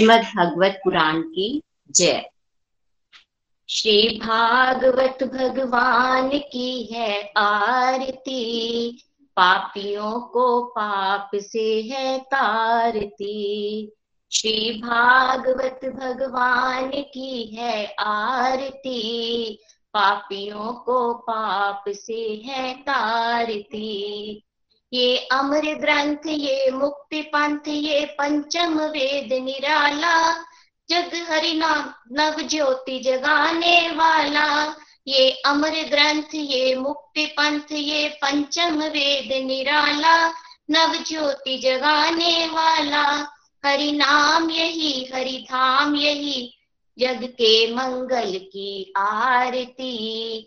श्रीमद् भगवत पुराण की जय। श्री भागवत भगवान की है आरती, पापियों को पाप से है तारती। श्री भागवत भगवान की है आरती, पापियों को पाप से है तारती। ये अमर ग्रंथ, ये मुक्ति पंथ, ये पंचम वेद निराला। जग हरि नाम नव ज्योति जगाने वाला। ये अमर ग्रंथ, ये मुक्ति पंथ, ये पंचम वेद निराला। नव ज्योति जगाने वाला। हरि नाम यही, हरि धाम यही। जग के मंगल की आरती।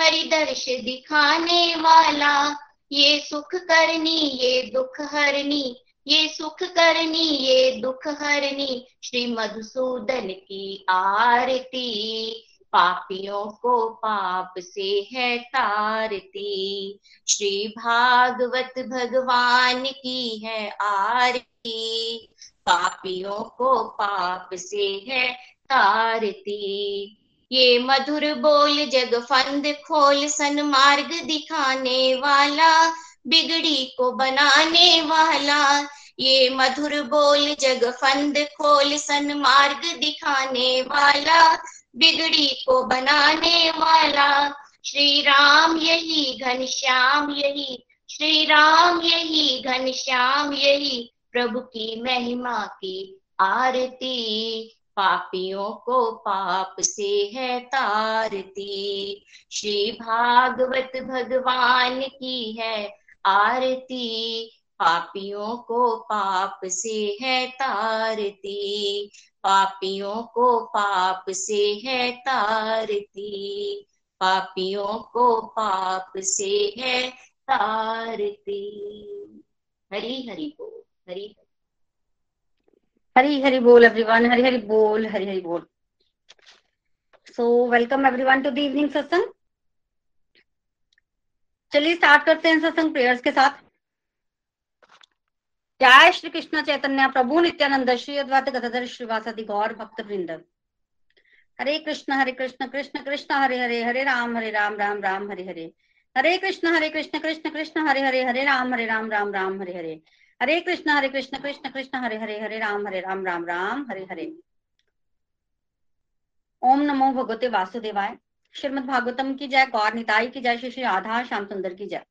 हरि दर्श दिखाने वाला। ये सुख करनी, ये दुख हरनी, ये सुख करनी, ये दुख हरनी। श्री मधुसूदन की आरती, पापियों को पाप से है तारती। श्री भागवत भगवान की है आरती, पापियों को पाप से है तारती। ये मधुर बोल जग फंद खोल सन मार्ग दिखाने वाला, बिगड़ी को बनाने वाला। ये मधुर बोल जग फंद खोल सन मार्ग दिखाने वाला, बिगड़ी को बनाने वाला। श्री राम यही घनश्याम यही श्री राम यही घनश्याम यही, प्रभु की महिमा की आरती। पापियों को पाप से है तारती। श्री भागवत भगवान की है आरती। पापियों को पाप से है तारती। पापियों को पाप से है तारती। पापियों को पाप से है तारती। हरी हरि बोल, हरी हरि। हरी हरी बोल एवरीवन हरी हरी बोल, हरी हरी बोल। So welcome everyone to the evening satsang चलिए स्टार्ट करते हैं सत्संग प्रेयर्स के साथ। जय श्री कृष्ण चैतन्य प्रभु, नित्यानंद श्री अद्वैत गदाधर श्रीवासदि गौर भक्त वृंद हरे कृष्ण हरे कृष्ण कृष्ण कृष्ण, हरे हरे हरे राम हरे राम राम राम, हरे हरे। हरे कृष्ण हरे कृष्ण कृष्ण कृष्ण, हरे हरे हरे राम हरे राम राम राम, हरे हरे। हरे कृष्ण हरे कृष्ण कृष्ण कृष्ण, हरे हरे हरे, राम हरे, राम राम राम, हरे हरे। ओम नमो भगवते वासुदेवाय। श्रीमद भागवतम की जय, गौर निताई की जय, श्री श्री आधा श्याम सुंदर की जय।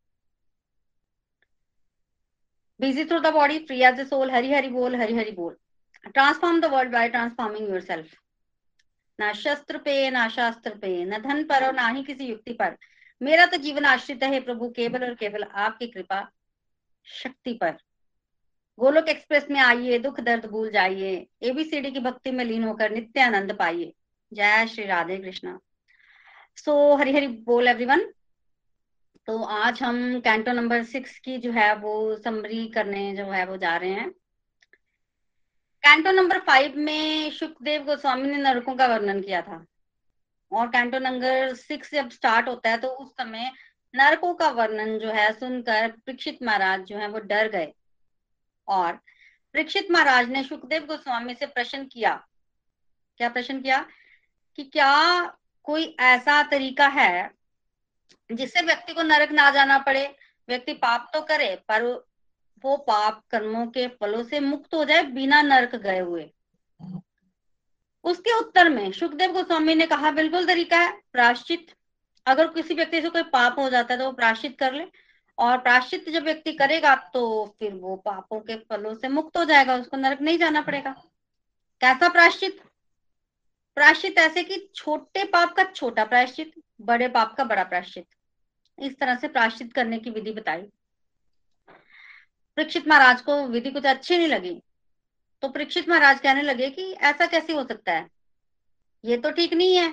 Busy through the body free as the soul Hari Hari बोल, हरि हरि बोल। Transform the world by transforming yourself ना शस्त्र पे, ना शास्त्र पे, न धन पर और ना ही किसी युक्ति पर। मेरा तो जीवन आश्रित है प्रभु, केवल और केवल आपकी कृपा, शक्ति पर। गोलोक एक्सप्रेस में आइए, दुख दर्द भूल जाइए एबीसीडी की भक्ति में लीन होकर नित्य आनंद पाइए। जय श्री राधे कृष्णा। सो हरि हरि बोल एवरीवन तो आज हम कैंटो नंबर सिक्स की जो है वो समरी करने जो है वो जा रहे हैं। कैंटो नंबर फाइव में सुखदेव गोस्वामी ने नरकों का वर्णन किया था। और कैंटो नंबर सिक्स जब स्टार्ट होता है तो उस समय नरकों का वर्णन जो है सुनकर परीक्षित महाराज जो है वो डर गए। और परीक्षित महाराज ने सुखदेव गोस्वामी से प्रश्न किया, क्या प्रश्न किया कि क्या कोई ऐसा तरीका है जिससे व्यक्ति को नरक ना जाना पड़े, व्यक्ति पाप तो करे, पर वो पाप कर्मों के फलों से मुक्त हो जाए बिना नरक गए हुए? उसके उत्तर में सुखदेव गोस्वामी ने कहा, बिल्कुल तरीका है, प्राश्चित। अगर किसी व्यक्ति से कोई पाप हो जाता है तो वो प्राश्चित कर ले। और प्राश्चित जब व्यक्ति करेगा तो फिर वो पापों के फलों से मुक्त हो जाएगा, उसको नरक नहीं जाना पड़ेगा। कैसा प्राश्चित प्राश्चित ऐसे कि छोटे पाप का छोटा प्राश्चित बड़े पाप का बड़ा प्राश्चित इस तरह से प्राश्चित करने की विधि बताई। परीक्षित महाराज को विधि कुछ अच्छी नहीं लगी। तो परीक्षित महाराज कहने लगे कि ऐसा कैसे हो सकता है? ये तो ठीक नहीं है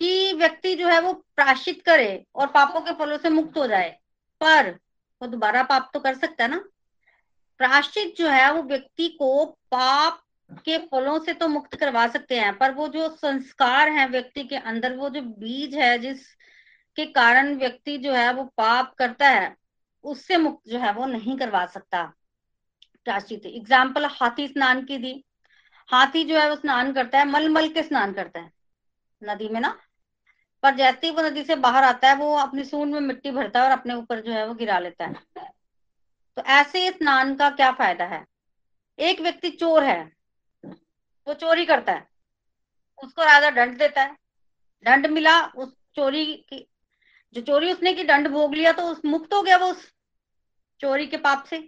कि व्यक्ति जो है वो प्राश्चित करे और पापों के फलों से मुक्त हो जाए। पर, वो दोबारा पाप तो कर सकता है ना? प्राश्चित जो है, वो व्यक्ति को पाप के फलों से तो मुक्त करवा सकते हैं, पर वो जो संस्कार है व्यक्ति के अंदर, वो जो बीज है, जिस के कारण व्यक्ति जो है, वो पाप करता है, उससे मुक्त जो है, वो नहीं करवा सकता प्राश्चित एग्ज़ाम्पल हाथी स्नान की दी। हाथी जो है, वो स्नान करता है, मलमल मल के स्नान करता है। नदी में ना पर जैसे ही वो नदी से बाहर आता है, वो अपनी सूंड में मिट्टी भरता है और अपने ऊपर जो है वो गिरा लेता है। तो ऐसे स्नान का क्या फ़ायदा है? एक व्यक्ति चोर है, वो चोरी करता है, उसको राजा दंड देता है। दंड मिला, उस चोरी की, जो चोरी उसने की, दंड भोग लिया तो उस मुक्त हो गया वो उस चोरी के पाप से।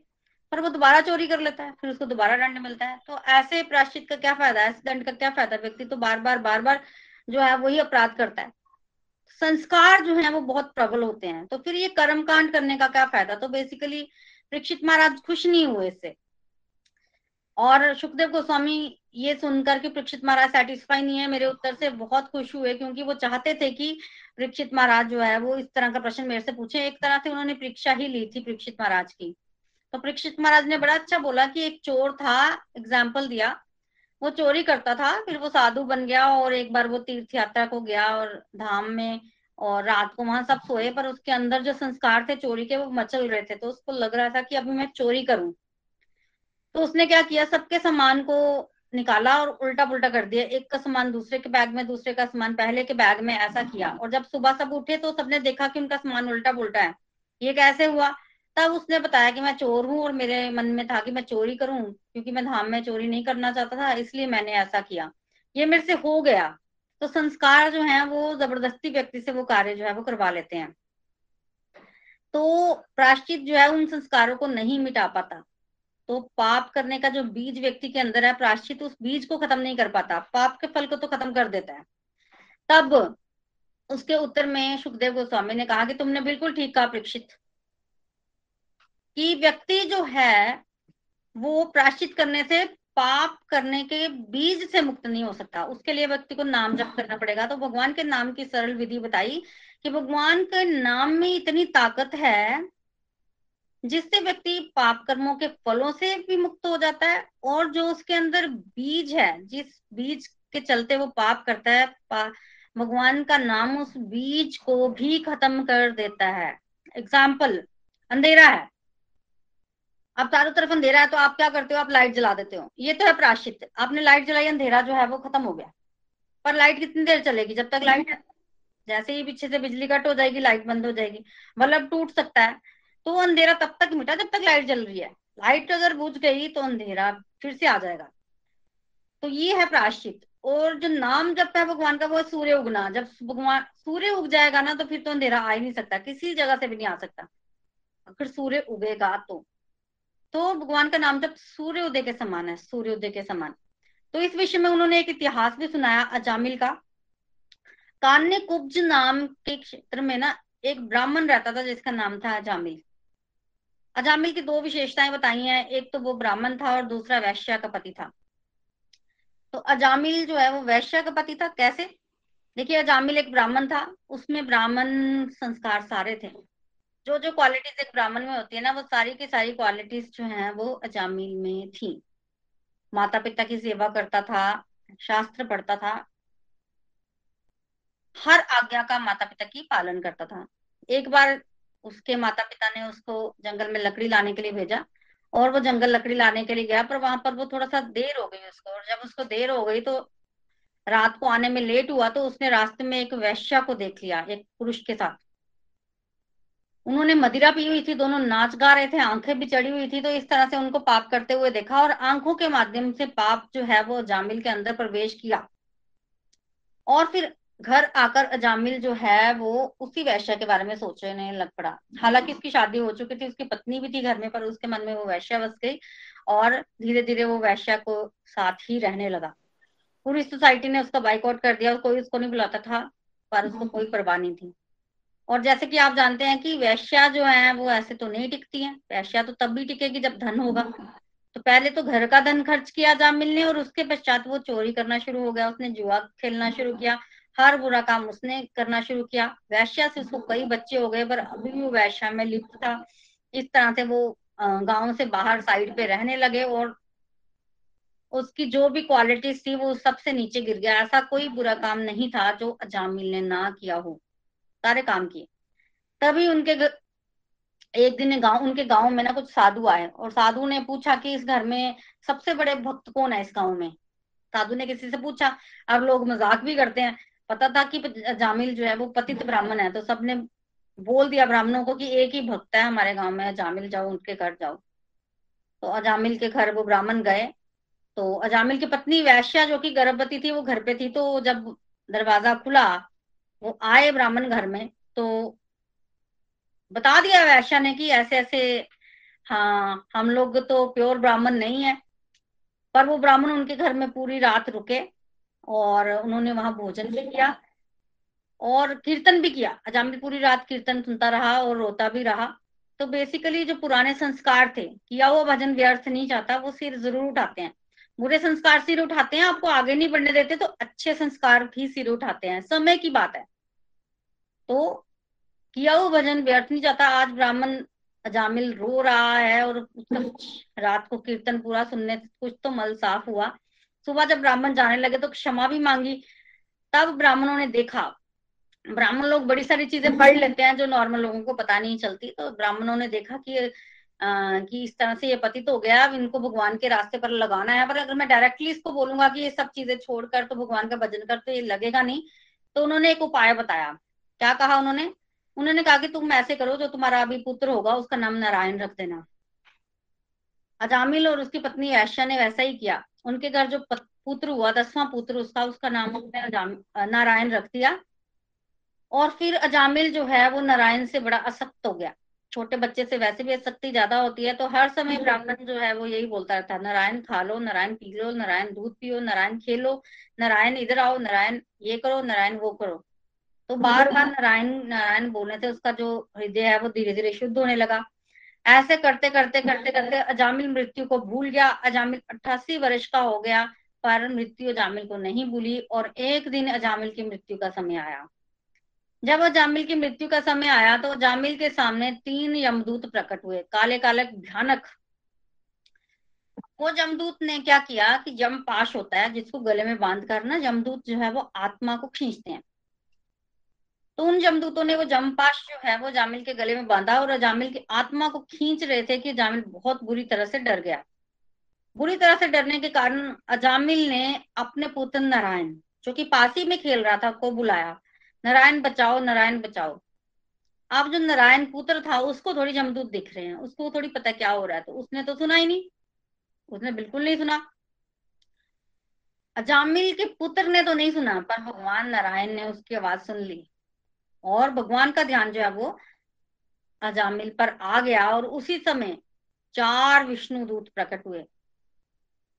पर वो दोबारा चोरी कर लेता है, फिर उसको दोबारा दंड मिलता है। तो ऐसे प्राश्चित का क्या फ़ायदा है? दंड का क्या फ़ायदा? व्यक्ति तो बार बार बार बार जो है वही अपराध करता है। संस्कार जो है वो बहुत प्रबल होते हैं। तो फिर ये कर्म कांड करने का क्या फ़ायदा? तो बेसिकली परीक्षित महाराज खुश नहीं हुए इससे। और सुखदेव गोस्वामी ये सुनकर के परीक्षित महाराज सेटिस्फाई नहीं है, मेरे उत्तर से बहुत खुश हुए, क्योंकि वो चाहते थे कि परीक्षित महाराज जो है वो इस तरह का प्रश्न मेरे से पूछे। एक तरह से उन्होंने परीक्षा ही ली थी परीक्षित महाराज की। तो परीक्षित महाराज ने बड़ा अच्छा बोला कि एक चोर था एग्ज़ाम्पल दिया। वो चोरी करता था, फिर वो साधु बन गया और एक बार वो तीर्थ यात्रा को गया और धाम में और रात को वहाँ सब सोए, पर उसके अंदर जो संस्कार थे चोरी के वो मचल रहे थे तो उसको लग रहा था कि अभी मैं चोरी करूँ। तो उसने क्या किया, सबके सामान को निकाला और उल्टा पुल्टा कर दिया, एक का सामान दूसरे के बैग में, दूसरे का सामान पहले के बैग में, ऐसा किया। और जब सुबह सब उठे तो सबने देखा कि उनका सामान उल्टा पुल्टा है। ये कैसे हुआ? तब उसने बताया कि मैं चोर हूँ और मेरे मन में था कि मैं चोरी करूँ, क्योंकि मैं धाम में चोरी नहीं करना चाहता था, इसलिए मैंने ऐसा किया। ये मेरे से हो गया। तो संस्कार जो है, वो ज़बरदस्ती व्यक्ति से वो कार्य जो है, वो करवा लेते हैं। तो प्राश्चित जो है, उन संस्कारों को नहीं मिटा पाता। तो पाप करने का जो बीज व्यक्ति के अंदर है प्राश्चित उस बीज को खत्म नहीं कर पाता। पाप के फल को तो खत्म कर देता है। तब उसके उत्तर में सुखदेव गोस्वामी ने कहा कि तुमने बिल्कुल ठीक कहा, परीक्षित। कि व्यक्ति जो है, वो प्राश्चित करने से, पाप करने के बीज से मुक्त नहीं हो सकता। उसके लिए व्यक्ति को नाम जप करना पड़ेगा। तो भगवान के नाम की सरल विधि बताई कि भगवान के नाम में इतनी ताकत है, जिससे व्यक्ति पाप कर्मों के फलों से भी मुक्त हो जाता है और जो उसके अंदर बीज है, जिस बीज के चलते वो पाप करता है भगवान का नाम उस बीज को भी खत्म कर देता है। एग्ज़ाम्पल अंधेरा है। अब चारों तरफ़ अंधेरा है तो आप क्या करते हो? आप लाइट जला देते हो। ये तो है प्राश्चित आपने लाइट जलाई, अंधेरा जो है वो खत्म हो गया। पर लाइट कितनी देर चलेगी? जब तक लाइट जैसे ही पीछे से बिजली कट हो जाएगी लाइट बंद हो जाएगी। बल्ब टूट सकता है। तो अंधेरा तब तक मिटा जब तक लाइट जल रही है। लाइट अगर बुझ गई तो अंधेरा फिर से आ जाएगा। तो ये है प्राश्चित और जो नाम जब है भगवान का, वो सूर्य उगना। जब भगवान, सूर्य उग जाएगा ना तो फिर तो अंधेरा आ ही नहीं सकता। किसी जगह से भी नहीं आ सकता। अगर सूर्य उगेगा तो। तो भगवान का नाम जब सूर्योदय के समान है, सूर्योदय के समान। तो इस विषय में उन्होंने एक इतिहास भी सुनाया, अजामिल का। कान्य कुब्ज नाम के क्षेत्र में ना एक ब्राह्मण रहता था, जिसका नाम था अजामिल। अजामिल की दो विशेषताएँ बताई हैं, एक तो वो ब्राह्मण था और दूसरा वैश्य का पति था। तो अजामिल जो है वो वैश्य का पति था, कैसे? देखिए, अजामिल एक ब्राह्मण था, उसमें ब्राह्मण संस्कार सारे थे। जो जो क्वालिटीज एक ब्राह्मण में होती है ना, वो सारी की सारी क्वालिटीज जो है, वो अजामिल में थी। माता पिता की सेवा करता था, शास्त्र पढ़ता था, हर आज्ञा का माता पिता की पालन करता था। एक बार उसके माता पिता ने उसको जंगल में लकड़ी लाने के लिए भेजा, और वो जंगल लकड़ी लाने के लिए गया, पर वहाँ पर वो थोड़ा सा देर हो गई उसको, और जब उसको देर हो गई तो रात को आने में लेट हुआ तो उसने रास्ते में एक वैश्या को देख लिया, एक पुरुष के साथ। उन्होंने मदिरा पी हुई थी, दोनों नाच गा रहे थे, आँखें भी चढ़ी हुई थी तो इस तरह से उनको पाप करते हुए देखा और आँखों के माध्यम से पाप जो है वो जामिल के अंदर प्रवेश किया। और फिर घर आकर अजामिल जो है वो उसी वैश्या के बारे में सोचने लग पड़ा। हालाँकि उसकी शादी हो चुकी थी, उसकी पत्नी भी थी घर में, पर उसके मन में वो वैश्या बस गई और धीरे धीरे वो वैश्या को साथ ही रहने लगा। पूरी सोसाइटी ने उसका बाइकआउट कर दिया कोई उसको नहीं बुलाता था, पर उसको कोई परवाह नहीं थी। और जैसे कि आप जानते हैं कि वैश्या जो है, वो ऐसे तो नहीं टिकती है। वैश्या तो तब भी टिकेगी जब धन होगा। तो पहले तो घर का धन खर्च किया जामिल ने और उसके पश्चात वो चोरी करना शुरू हो गया। उसने जुआ खेलना शुरू किया, हर बुरा काम उसने करना शुरू किया। वैश्या से उसको कई बच्चे हो गए, पर अभी भी वो वैश्या में लिप्त था। इस तरह से वो गाँव से बाहर साइड पे रहने लगे और उसकी जो भी क्वालिटीज थी, वो सबसे नीचे गिर गया। ऐसा कोई बुरा काम नहीं था जो अजामिल ने ना किया हो। सारे काम किए। तभी उनके ग... एक दिन गाँव, उनके गाँव में ना कुछ साधु आए और साधु ने पूछा कि इस घर में सबसे बड़े भक्त कौन है इस गाँव में? साधु ने किसी से पूछा। अब लोग मज़ाक भी करते हैं। पता था कि जामिल जो है वो पतित ब्राह्मण है तो सबने बोल दिया ब्राह्मणों को कि एक ही भक्त है हमारे गाँव में, जामिल जाओ, उनके घर जाओ। तो अजामिल के घर वो ब्राह्मण गए। तो अजामिल की पत्नी वैश्या जो कि गर्भवती थी, वो घर पे थी तो जब दरवाज़ा खुला वो आए ब्राह्मण घर में तो बता दिया वैश्या ने कि ऐसे ऐसे हाँ हम लोग तो प्योर ब्राह्मण नहीं है। पर वो ब्राह्मण उनके घर में पूरी रात रुके और उन्होंने वहाँ भोजन भी किया और कीर्तन भी किया। अजामिल पूरी रात कीर्तन सुनता रहा और रोता भी रहा। तो बेसिकली जो पुराने संस्कार थे, किया वो भजन व्यर्थ नहीं जाता, वो सिर ज़रूर उठाते हैं। बुरे संस्कार सिर उठाते हैं आपको आगे नहीं बढ़ने देते तो अच्छे संस्कार भी सिर उठाते हैं। समय की बात है। तो किया वो भजन व्यर्थ नहीं जाता। आज ब्राह्मण अजामिल रो रहा है और उसका रात को कीर्तन पूरा सुनने कुछ तो मल साफ़ हुआ। सुबह जब ब्राह्मण जाने लगे तो क्षमा भी मांगी। तब ब्राह्मणों ने देखा। ब्राह्मण लोग बड़ी सारी चीज़ें पढ़ लेते हैं जो नॉर्मल लोगों को पता नहीं चलती। तो ब्राह्मणों ने देखा कि कि इस तरह से ये पतित हो गया, अब इनको भगवान के रास्ते पर लगाना है। पर अगर मैं डायरेक्टली इसको बोलूँगा कि ये सब चीज़ें छोड़कर तो भगवान का भजन कर तो ये लगेगा नहीं तो उन्होंने एक उपाय बताया। क्या कहा उन्होंने? उन्होंने कहा कि तुम ऐसे करो, जो तुम्हारा अभी पुत्र होगा, उसका नाम नारायण रख देना। अजामिल और उसकी पत्नी ऐशा ने वैसा ही किया। उनके घर जो पुत्र हुआ, दसवां पुत्र उसका उसका नाम उसने नारायण रख दिया। और फिर अजामिल जो है, वो नारायण से बड़ा असक्त हो गया। छोटे बच्चे से वैसे भी शक्ति ज़्यादा होती है तो हर समय ब्राह्मण जो है वो यही बोलता रहता है नारायण खा लो नारायण पी लो नारायण दूध पियो नारायण खेलो नारायण इधर आओ नारायण ये करो नारायण वो करो। तो बार बार नारायण नारायण बोलने से उसका जो हृदय है वो धीरे धीरे शुद्ध होने लगा। ऐसे करते करते करते करते अजामिल मृत्यु को भूल गया अजामिल अट्ठासी वर्ष का हो गया पर मृत्यु अजामिल को नहीं भूली और एक दिन अजामिल की मृत्यु का समय आया। जब वो जामिल की मृत्यु का समय आया तो जामिल के सामने तीन यमदूत प्रकट हुए। काले काले भयानक। वो जमदूत ने क्या किया कि जम पाश होता है, जिसको गले में बाँध कर ना जमदूत जो है वो आत्मा को खींचते हैं। तो उन जमदूतों ने वो जमपाश जो है वो जामिल के गले में बांधा और जामिल की आत्मा को खींच रहे थे कि जामिल बहुत बुरी तरह से डर गया। बुरी तरह से डरने के कारण अजामिल ने अपने पुत्र नारायण, जो कि पासी में खेल रहा था, को बुलाया। नारायण बचाओ नारायण बचाओ। अब जो नारायण पुत्र था, उसको थोड़ी जमदूत दिख रहे हैं। उसको थोड़ी पता क्या हो रहा है तो उसने तो सुना ही नहीं। उसने बिल्कुल नहीं सुना। अजामिल के पुत्र ने तो नहीं सुना, पर भगवान नारायण ने उसकी आवाज़ सुन ली। और भगवान का ध्यान जो है वो अजामिल पर आ गया, और उसी समय चार विष्णु दूत प्रकट हुए।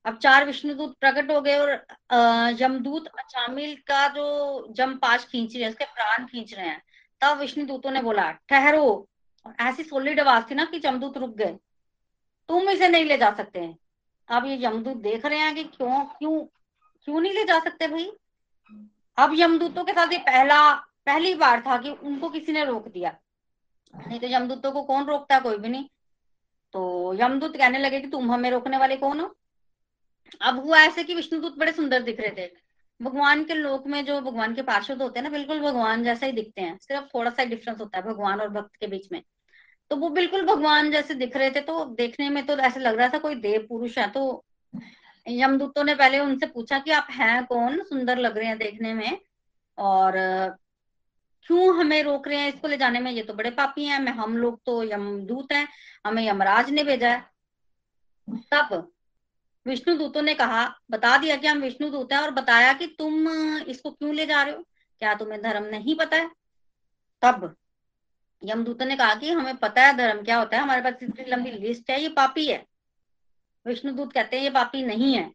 अब चार विष्णुदूत प्रकट हो गए और यमदूत अचामिल का जो जम पाश खींच रहे हैं, उसके प्राण खींच रहे हैं। तब विष्णु दूतों ने बोला, ठहरो। और ऐसी सोलिड आवाज़ थी ना कि जमदूत रुक गए। तुम इसे नहीं ले जा सकते। हैं अब ये यमदूत देख रहे हैं कि क्यों क्यों क्यों नहीं ले जा सकते भाई? अब यमदूतों के साथ ये पहला, पहली बार था कि उनको किसी ने रोक दिया। नहीं तो यमदूतों को कौन रोकता? कोई भी नहीं। तो यमदूत कहने लगे कि तुम हमें रोकने वाले कौन हो? अब हुआ ऐसे कि विष्णुदूत बड़े सुंदर दिख रहे थे। भगवान के लोक में जो भगवान के पार्षद होते हैं ना, बिल्कुल भगवान जैसा ही दिखते हैं। सिर्फ़ थोड़ा सा डिफरेंस होता है भगवान और भक्त के बीच में। तो वो बिल्कुल भगवान जैसे दिख रहे थे तो देखने में तो ऐसे लग रहा था कोई देव पुरुष है। तो यमदूतों ने पहले उनसे पूछा कि आप हैं कौन? सुंदर लग रहे हैं देखने में। और, क्यों हमें रोक रहे हैं इसको ले जाने में? ये तो बड़े पापी हैं। हम लोग तो यमदूत हैं। हमें यमराज ने भेजा है। तब विष्णु दूतों ने कहा, बता दिया कि हम विष्णु दूत हैं और बताया कि तुम इसको क्यों ले जा रहे हो? क्या तुम्हें धर्म नहीं पता है? तब यमदूतों ने कहा कि हमें पता है धर्म क्या होता है, हमारे पास इतनी लंबी लिस्ट है, ये पापी है। विष्णु दूत कहते हैं, ये पापी नहीं है।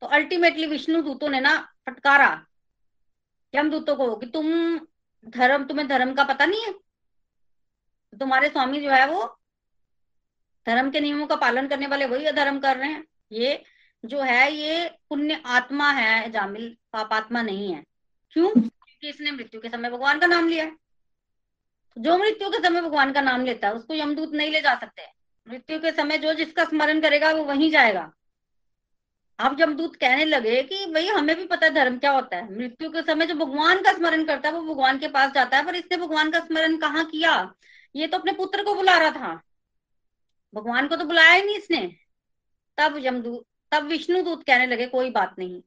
तो अल्टीमेटली विष्णु दूतों ने ना फटकारा। यमदूतों को कि तुम धर्म, तुम्हें धर्म का पता नहीं है? तुम्हारे स्वामी जो है वो धर्म के नियमों का पालन करने वाले वही अधर्म कर रहे हैं। ये जो है ये पुण्य आत्मा है, जामिल पापात्मा नहीं है। क्यों? क्योंकि इसने मृत्यु के समय भगवान का नाम लिया। जो मृत्यु के समय भगवान का नाम लेता है, उसको यमदूत नहीं ले जा सकते। मृत्यु के समय जो जिसका स्मरण करेगा, वो वहीं जाएगा। अब यमदूत कहने लगे कि भाई, हमें भी पता है धर्म क्या होता है। मृत्यु के समय जो भगवान का स्मरण करता है, वो भगवान के पास जाता है, पर इसने भगवान का स्मरण कहाँ किया? ये तो अपने पुत्र को बुला रहा था। भगवान को तो बुलाया ही नहीं इसने। तब यमदूत तब विष्णु दूत कहने लगे, कोई बात नहीं।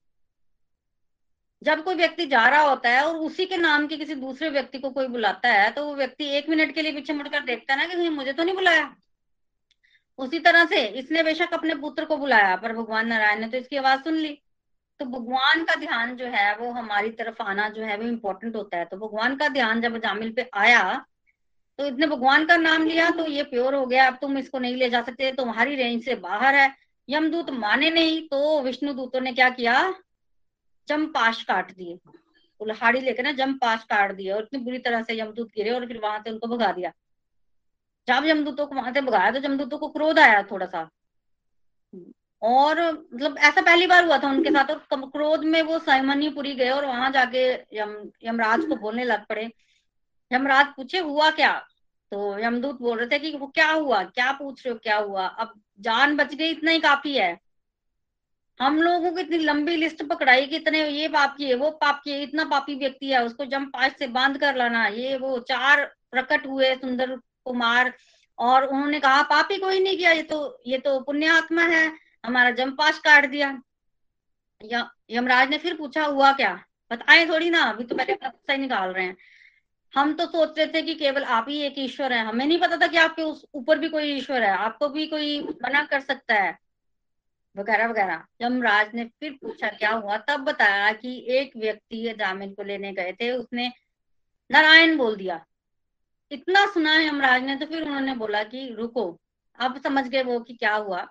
जब कोई व्यक्ति जा रहा होता है और उसी के नाम के किसी दूसरे व्यक्ति को कोई बुलाता है तो वो व्यक्ति एक मिनट के लिए पीछे मुड़कर देखता है ना कि मुझे तो नहीं बुलाया। उसी तरह से इसने बेशक अपने पुत्र को बुलाया, पर भगवान नारायण ने तो इसकी आवाज़ सुन ली। तो भगवान का ध्यान जो है, वो हमारी तरफ़ आना जो है, वो इम्पोर्टेंट होता है। तो भगवान का ध्यान जब जामिल पे आया तो इसने भगवान का नाम लिया तो ये प्योर हो गया। अब तुम इसको नहीं ले जा सकते, तुम्हारी रेंज से बाहर है। यमदूत माने नहीं तो विष्णु दूतों ने क्या किया? जमपाश काट दिए। कुल्हाड़ी लेकर ना जमपाश काट दिए और इतनी बुरी तरह से यमदूत गिरे और फिर वहाँ से उनको भगा दिया। जब यमदूतों को वहाँ से भगाया तो यमदूतों को क्रोध आया थोड़ा सा और मतलब ऐसा पहली बार हुआ था उनके साथ और क्रोध में वो साइमनीपुरी गए और वहाँ जाके यम, यमराज को बोलने लग पड़े। यमराज पूछे, हुआ क्या? तो यमदूत बोल रहे थे कि वो क्या हुआ? क्या पूछ रहे हो? क्या हुआ? अब जान बच गई इतना ही काफ़ी है। हम लोगों को इतनी लंबी लिस्ट पकड़ाई कि इतने ये पाप किए, वो पाप किए, इतना पापी व्यक्ति है, उसको जम पास से बाँध कर लाना। ये वो चार प्रकट हुए सुंदर कुमार और उन्होंने कहा, पापी कोई नहीं किया, ये तो ये तो पुण्य आत्मा है, हमारा जम पास काट दिया। यमराज ने फिर पूछा, हुआ क्या? बताए थोड़ी ना, अभी तो पहले सही निकाल रहे हैं। हम तो सोच रहे थे कि केवल आप ही एक ईश्वर है। हमें नहीं पता था कि आपके ऊपर भी कोई ईश्वर है। आपको भी कोई मना कर सकता है। वगैरह वगैरह। यमराज ने फिर पूछा, क्या हुआ? तब बताया कि एक व्यक्ति जामिन को लेने गए थे। उसने नारायण बोल दिया। इतना सुना यमराज ने तो फिर उन्होंने बोला कि रुको, अब समझ गए वो कि क्या हुआ।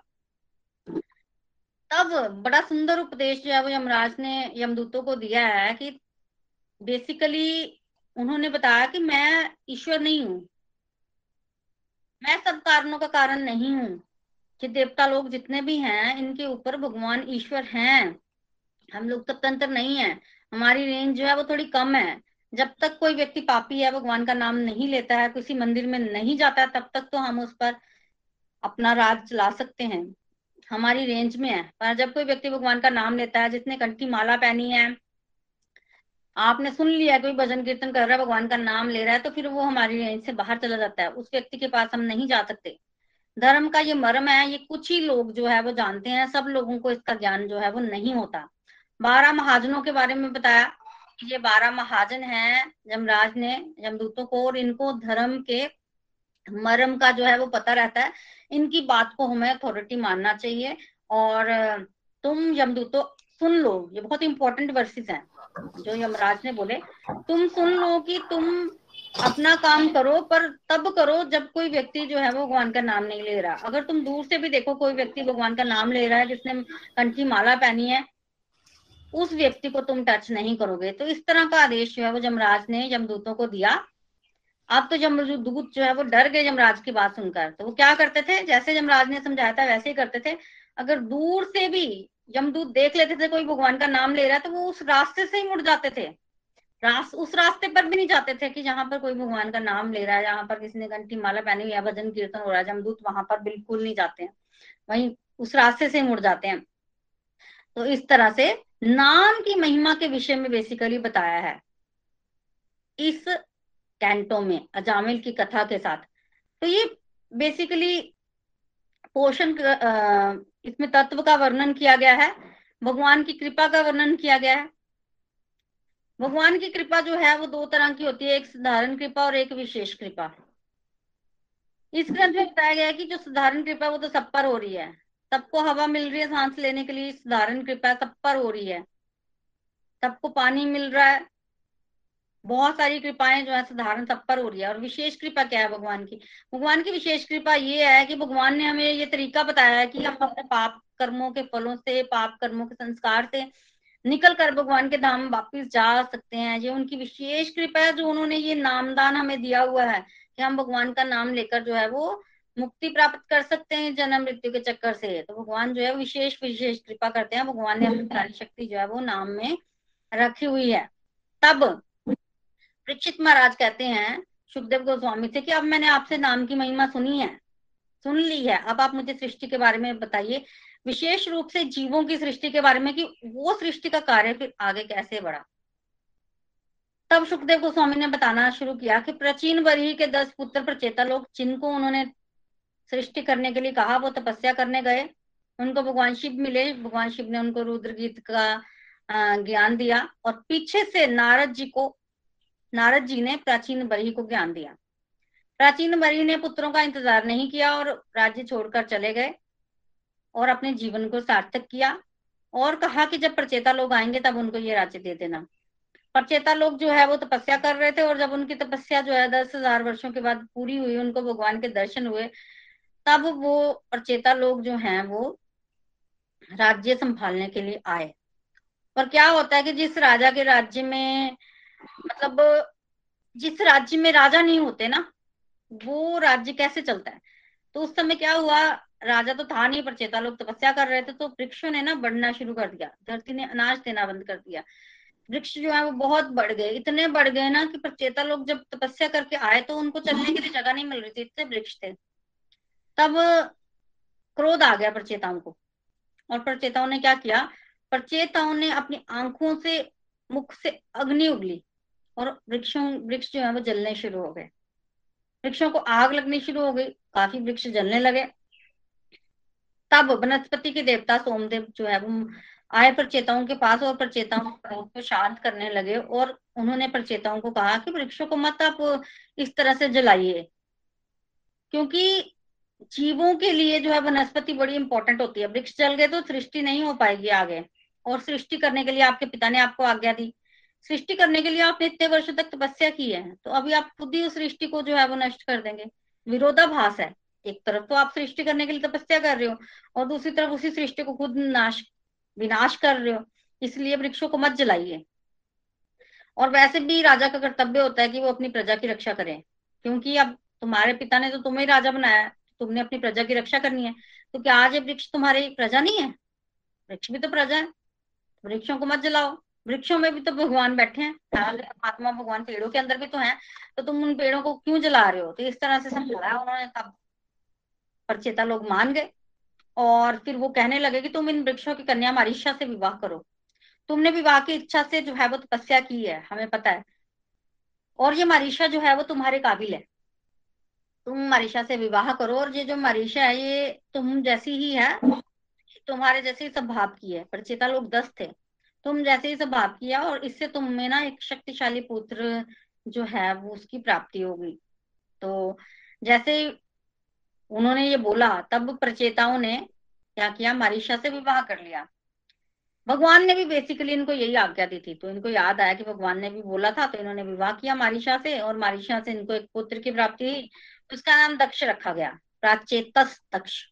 तब बड़ा सुंदर उपदेश जो है वो यमराज ने यमदूतों को दिया है कि बेसिकली उन्होंने बताया कि मैं ईश्वर नहीं हूँ। मैं सब कारणों का कारण नहीं हूँ कि देवता लोग जितने भी हैं, इनके ऊपर भगवान ईश्वर हैं। हम लोग स्वतंत्र नहीं है। हमारी रेंज जो है वो थोड़ी कम है। जब तक कोई व्यक्ति पापी है, भगवान का नाम नहीं लेता है, किसी मंदिर में नहीं जाता है, तब तक तो हम उस पर अपना राज चला सकते हैं। हमारी रेंज में है। पर जब कोई व्यक्ति भगवान का नाम लेता है, जिसने कंठी माला पहनी है आपने सुन लिया कोई भजन कीर्तन कर रहा है, भगवान का नाम ले रहा है तो फिर वो हमारी रेंज से बाहर चला जाता है। उस व्यक्ति के पास हम नहीं जा सकते। धर्म का ये मर्म है, ये कुछ ही लोग जो है वो जानते हैं, सब लोगों को इसका ज्ञान जो है वो नहीं होता। बारह महाजनों के बारे में बताया कि ये बारह महाजन है, यमराज ने, यमदूतों को, और इनको धर्म के मर्म का जो है वो पता रहता है। इनकी बात को हमें अथॉरिटी मानना चाहिए, और तुम यमदूतों, सुन लो, ये बहुत इंपॉर्टेंट वर्सेस हैं। जो यमराज ने बोले, तुम सुन लो कि तुम अपना काम करो, पर तब करो जब कोई व्यक्ति जो है वो भगवान का नाम नहीं ले रहा। अगर तुम दूर से भी देखो कोई व्यक्ति भगवान का नाम ले रहा है, जिसने कंठी माला पहनी है, उस व्यक्ति को तुम टच नहीं करोगे। तो इस तरह का आदेश जो है वो जमराज ने यमदूतों को दिया। अब तो जमदूत जो है वो डर गए जमराज की बात सुनकर। तो वो क्या करते थे? जैसे जमराज ने समझाया था, वैसे ही करते थे। अगर दूर से भी यमदूत देख लेते थे कोई भगवान का नाम ले रहा है तो वो उस रास्ते से ही मुड़ जाते थे। रास, उस रास्ते पर भी नहीं जाते थे कि जहाँ पर कोई भगवान का नाम ले रहा है जहाँ पर किसी ने घंटी माला पहनी हुई है भजन कीर्तन हो रहा है यमदूत वहाँ पर बिल्कुल नहीं जाते हैं। वहीं उस रास्ते से मुड़ जाते हैं। तो इस तरह से नाम की महिमा के विषय में बेसिकली बताया है। इस कैंटो में अजामिल की कथा के साथ। तो ये बेसिकली पोषण इसमें तत्व का वर्णन किया गया है, भगवान की कृपा का वर्णन किया गया है। भगवान की कृपा जो है, वो दो तरह की होती है, एक साधारण कृपा और एक विशेष कृपा। इस ग्रंथ में बताया गया है कि जो साधारण कृपा वो तो सब पर हो रही है। सबको हवा मिल रही है सांस लेने के लिए, साधारण कृपा, सब पर हो रही है। सबको पानी मिल रहा है बहुत सारी कृपाएँ जो है, साधारण सब पर हो रही है। और विशेष कृपा क्या है भगवान की? भगवान की विशेष कृपा ये है कि भगवान ने हमें ये तरीका बताया है कि हम अपने पाप कर्मों के फलों से, पाप कर्मों के संस्कार से निकल कर भगवान के धाम वापिस जा सकते हैं। ये उनकी विशेष कृपा है जो उन्होंने ये नामदान हमें दिया हुआ है कि हम भगवान का नाम लेकर जो है वो मुक्ति प्राप्त कर सकते हैं जन्म मृत्यु के चक्कर से। तो भगवान जो है विशेष विशेष कृपा करते हैं। भगवान ने अपनी सारी शक्ति जो है वो नाम में रखी हुई है। तब परीक्षित महाराज कहते हैं सुखदेव गोस्वामी से कि अब मैंने आपसे नाम की महिमा सुनी है, सुन ली है। अब आप मुझे सृष्टि के बारे में बताइए, विशेष रूप से जीवों की सृष्टि के बारे में कि वो सृष्टि का कार्य फिर आगे कैसे बढ़ा। तब सुखदेव गोस्वामी ने बताना शुरू किया कि प्राचीन बरही के दस पुत्र प्रचेता लोग, जिनको उन्होंने सृष्टि करने के लिए कहा, वो तपस्या करने गए। उनको भगवान शिव मिले, भगवान शिव ने उनको रुद्र गीत का ज्ञान दिया और पीछे से नारद जी को नारद जी ने प्राचीन बरी को ज्ञान दिया। प्राचीन बरी ने पुत्रों का इंतज़ार नहीं किया और राज्य छोड़कर चले गए और अपने जीवन को सार्थक किया और कहा कि जब प्रचेता लोग आएँगे तब उनको ये राज्य दे देना। प्रचेता लोग जो है वो तपस्या कर रहे थे और जब उनकी तपस्या जो है दस हज़ार वर्षो के बाद पूरी हुई, उनको भगवान के दर्शन हुए, तब वो प्रचेता लोग जो हैं वो राज्य संभालने के लिए आए। पर क्या होता है कि जिस राजा के राज्य में मतलब जिस राज्य में राजा नहीं होते ना, वो राज्य कैसे चलता है? तो उस समय क्या हुआ? राजा तो था नहीं प्रचेता लोग तपस्या कर रहे थे तो वृक्षों ने ना बढ़ना शुरू कर दिया। धरती ने अनाज देना बंद कर दिया। वृक्ष जो है, वो बहुत बढ़ गए, इतने बढ़ गए ना कि प्रचेता लोग जब तपस्या करके आए तो उनको चलने के लिए जगह नहीं मिल रही थी, इतने वृक्ष थे। तब क्रोध आ गया प्रचेताओं को। और प्रचेताओं ने क्या किया? प्रचेताओं ने अपनी आँखों से, मुख से अग्नि उगली। और वृक्षों, वृक्ष जो है वो जलने शुरू हो गए। वृक्षों को आग लगनी शुरू हो गई, काफ़ी वृक्ष जलने लगे। तब वनस्पति के देवता सोमदेव जो है, वो आए प्रचेताओं के पास और प्रचेताओं को शांत करने लगे और उन्होंने प्रचेताओं को कहा कि वृक्षों को मत आप इस तरह से जलाइए, क्योंकि जीवों के लिए जो है वनस्पति बड़ी इंपॉर्टेंट होती है। वृक्ष जल गए तो सृष्टि नहीं हो पाएगी आगे और सृष्टि करने के लिए आपके पिता ने आपको आज्ञा दी। सृष्टि करने के लिए आपने इतने वर्षों तक तपस्या की है तो अभी आप खुद ही उस सृष्टि को जो है वो नष्ट कर देंगे। विरोधाभास है। एक तरफ़ तो आप सृष्टि करने के लिए तपस्या कर रहे हो, और दूसरी तरफ़ उसी सृष्टि को खुद नाश, विनाश कर रहे हो, इसलिए वृक्षों को मत जलाइए। और वैसे भी राजा का कर्तव्य होता है कि वो अपनी प्रजा की रक्षा करे, क्योंकि अब तुम्हारे पिता ने तो तुम्हें राजा बनाया तो तुमने अपनी प्रजा की रक्षा करनी है तो क्या आज ये वृक्ष तुम्हारी प्रजा नहीं है? वृक्ष भी तो प्रजा है वृक्षों को मत जलाओ। वृक्षों में भी तो भगवान बैठे हैं। आत्मा भगवान पेड़ों के अंदर भी तो है। तो तुम उन पेड़ों को क्यों जला रहे हो? तो इस तरह से समझाया उन्होंने तब। परचेता लोग मान गए। और फिर वो कहने लगे कि तुम इन वृक्षों की कन्या मारिशा से विवाह करो। तुमने विवाह की इच्छा से जो है वो तपस्या की है, हमें पता है। और ये मारिशा जो है वो तुम्हारे काबिल है। तुम मारिशा से विवाह करो और ये जो मारिशा है, ये तुम जैसी ही है, तुम्हारे जैसे ही स्वभाव की है। प्रचेता लोग दस थे। तुम जैसे ही स्वभाव किया और इससे तुम में ना एक शक्तिशाली पुत्र जो है वो उसकी प्राप्ति होगी तो जैसे उन्होंने ये बोला, तब प्रचेताओं ने क्या किया? मारिशा से विवाह कर लिया। भगवान ने भी बेसिकली इनको यही आज्ञा दी थी। तो इनको याद आया कि भगवान ने भी बोला था तो इन्होंने विवाह किया मारिशा से और मारिशा से इनको एक पुत्र की प्राप्ति हुई। उसका नाम दक्ष रखा गया, प्राचेतस दक्ष।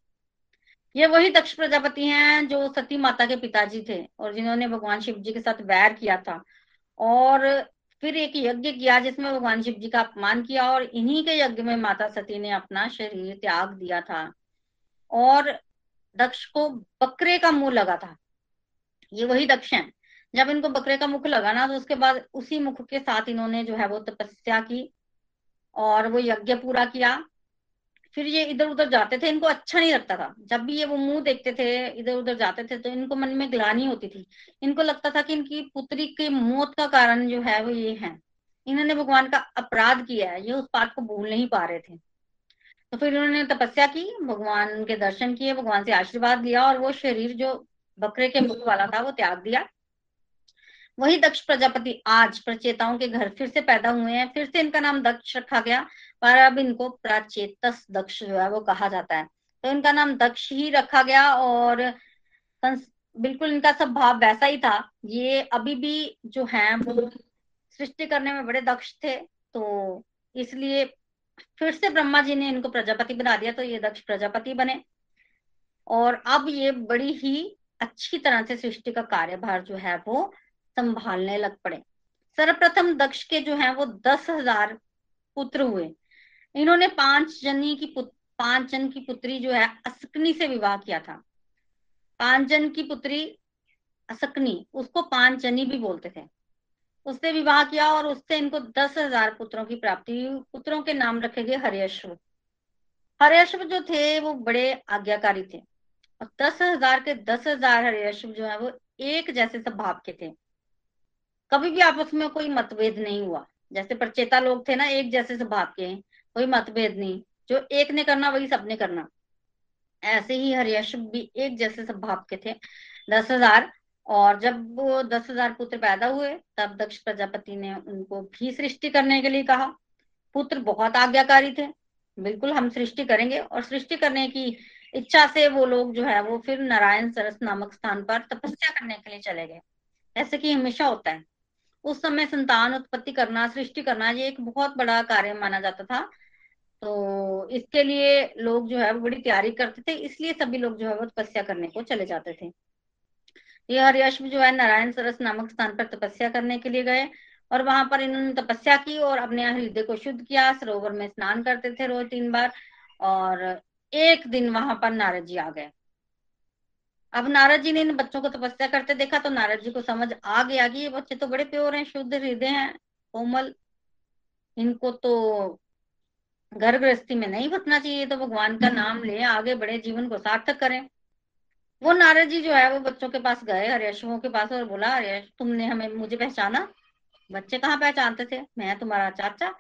ये वही दक्ष प्रजापति हैं जो सती माता के पिताजी थे और जिन्होंने भगवान शिव जी के साथ वैर किया था। और फिर एक यज्ञ किया जिसमें भगवान शिव जी का अपमान किया और इन्हीं के यज्ञ में माता सती ने अपना शरीर त्याग दिया था। और दक्ष को बकरे का मुँह लगा था। ये वही दक्ष हैं। जब इनको बकरे का मुख लगा ना तो उसके बाद उसी मुख के साथ इन्होंने जो है वो तपस्या की और वो यज्ञ पूरा किया। फिर ये इधर उधर जाते थे, इनको अच्छा नहीं लगता था। जब भी ये वो मुँह देखते थे इधर उधर जाते थे तो इनको मन में ग्लानी होती थी। इनको लगता था कि इनकी पुत्री की मौत का कारण जो है वो ये है। इन्होंने भगवान का अपराध किया है, ये उस पाठ को भूल नहीं पा रहे थे। तो फिर उन्होंने तपस्या की, भगवान के दर्शन किए, भगवान से आशीर्वाद लिया और वो शरीर जो बकरे के मुख वाला था, वो त्याग दिया। वही दक्ष प्रजापति आज प्रचेताओं के घर फिर से पैदा हुए हैं। फिर से इनका नाम दक्ष रखा गया, पर अब इनको प्राचेतस दक्ष जो है वो कहा जाता है। तो इनका नाम दक्ष ही रखा गया और बिल्कुल इनका सब भाव वैसा ही था। ये अभी भी जो है, वो सृष्टि करने में बड़े दक्ष थे तो इसलिए फिर से ब्रह्मा जी ने इनको प्रजापति बना दिया तो ये दक्ष प्रजापति बने। और अब ये बड़ी ही अच्छी तरह से सृष्टि का कार्यभार जो है वो संभालने लग पड़े। सर्वप्रथम दक्ष के जो है वो दस हज़ार पुत्र हुए। इन्होंने पाँच जनी की पाँच जन की पुत्री जो है अस्कनी से विवाह किया था। पाँच जन की पुत्री असकनी, उसको पाँच जनी भी बोलते थे। उससे विवाह किया और उससे इनको दस हज़ार पुत्रों की प्राप्ति पुत्रों के नाम रखे गए हरियश्व हरियश्व जो थे, वो बड़े आज्ञाकारी थे। और दस हज़ार के दस हज़ार हरियश्व जो है, वो एक जैसे स्वभाव के थे। कभी भी आपस में कोई मतभेद नहीं हुआ। जैसे प्रचेता लोग थे ना, एक जैसे स्वभाव के, कोई मतभेद नहीं। जो एक ने करना, वही सबने करना। ऐसे ही हरियश भी एक जैसे स्वभाव के थे। दस हज़ार, और जब वो दस हज़ार पुत्र पैदा हुए, तब दक्ष प्रजापति ने उनको भी सृष्टि करने के लिए कहा। पुत्र बहुत आज्ञाकारी थे। बिल्कुल हम सृष्टि करेंगे, और सृष्टि करने की इच्छा से वो लोग जो है, वो फिर नारायण सरस नामक स्थान पर तपस्या करने के लिए चले गए। ऐसे कि हमेशा होता है। उस समय संतान उत्पत्ति करना, सृष्टि करना, ये एक बहुत बड़ा कार्य माना जाता था। तो इसके लिए लोग जो है वो बड़ी तैयारी करते थे, इसलिए सभी लोग जो है वो तपस्या करने को चले जाते थे। ये हरियश्व जो है नारायण सरस नामक स्थान पर तपस्या करने के लिए गए और वहाँ पर इन्होंने तपस्या की और अपने हृदय को शुद्ध किया, सरोवर में स्नान करते थे रोज तीन बार और एक दिन वहाँ पर नारद जी आ गए। अब नारद जी ने इन बच्चों को तपस्या करते देखा तो नारद जी को समझ आ गया कि ये बच्चे तो बड़े प्योर हैं, शुद्ध हृदय हैं, कोमल। इनको तो घर गृहस्थी में नहीं फंसना चाहिए तो भगवान का नाम ले, आगे बड़े जीवन को सार्थक करें। वो नारद जी जो है, वो बच्चों के पास गए हरियशों के पास और बोला हरियश तुमने हमें, मुझे पहचाना। बच्चे कहाँ पहचानते थे? मैं, तुम्हारा चाचा।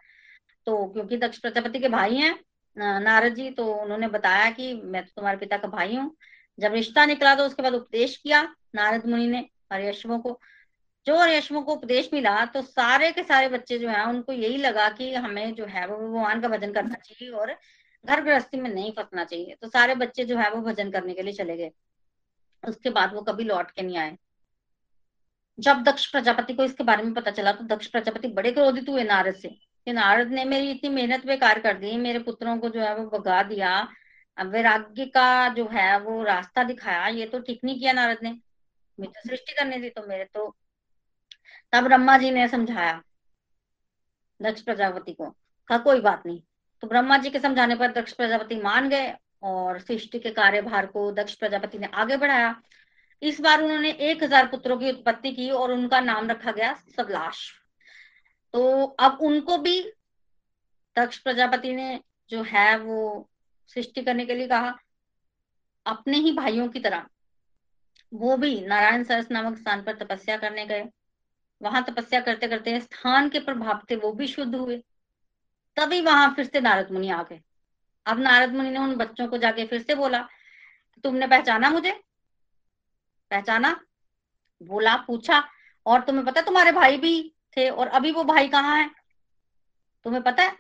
तो क्योंकि दक्ष प्रजापति के भाई हैं नारद जी तो उन्होंने बताया कि मैं तो तुम्हारे पिता का भाई हूँ। जब रिश्ता निकला तो उसके बाद उपदेश किया नारद मुनि ने हरियशवों को। जो हरियशवों को उपदेश मिला तो सारे के सारे बच्चे जो है, उनको यही लगा कि हमें जो है वो भगवान का भजन करना चाहिए और घर गृहस्थी में नहीं फंसना चाहिए। तो सारे बच्चे जो है वो भजन करने के लिए चले गए। उसके बाद वो कभी लौट के नहीं आए। जब दक्ष प्रजापति को इसके बारे में पता चला तो दक्ष प्रजापति बड़े क्रोधित हुए नारद से कि नारद ने मेरी इतनी मेहनत बेकार कर दी, मेरे पुत्रों को जो है वो भगा दिया वैराग्य का जो है वो रास्ता दिखाया, ये तो ठीक नहीं किया नारद ने। मैं तो सृष्टि करनी थी तो मेरे तो तब ब्रह्मा जी ने समझाया, दक्ष प्रजापति को, कहा, कोई बात नहीं। तो ब्रह्मा जी के समझाने पर दक्ष प्रजापति मान गए और सृष्टि के कार्यभार को दक्ष प्रजापति ने आगे बढ़ाया। इस बार उन्होंने एक हज़ार पुत्रों की उत्पत्ति की और उनका नाम रखा गया सबलाश तो अब उनको भी दक्ष प्रजापति ने जो है वो सृष्टि करने के लिए कहा, अपने ही भाइयों की तरह। वो भी नारायण सरस नामक स्थान पर तपस्या करने गए। वहाँ तपस्या करते करते स्थान के प्रभाव थे वो भी शुद्ध हुए। तभी वहाँ फिर से नारद मुनि आ गए। अब नारद मुनि ने उन बच्चों को जाके फिर से बोला, तुमने पहचाना मुझे? पहचाना? बोला, पूछा, और तुम्हें पता तुम्हारे भाई भी थे और अभी वो भाई कहाँ है? तुम्हें पता है?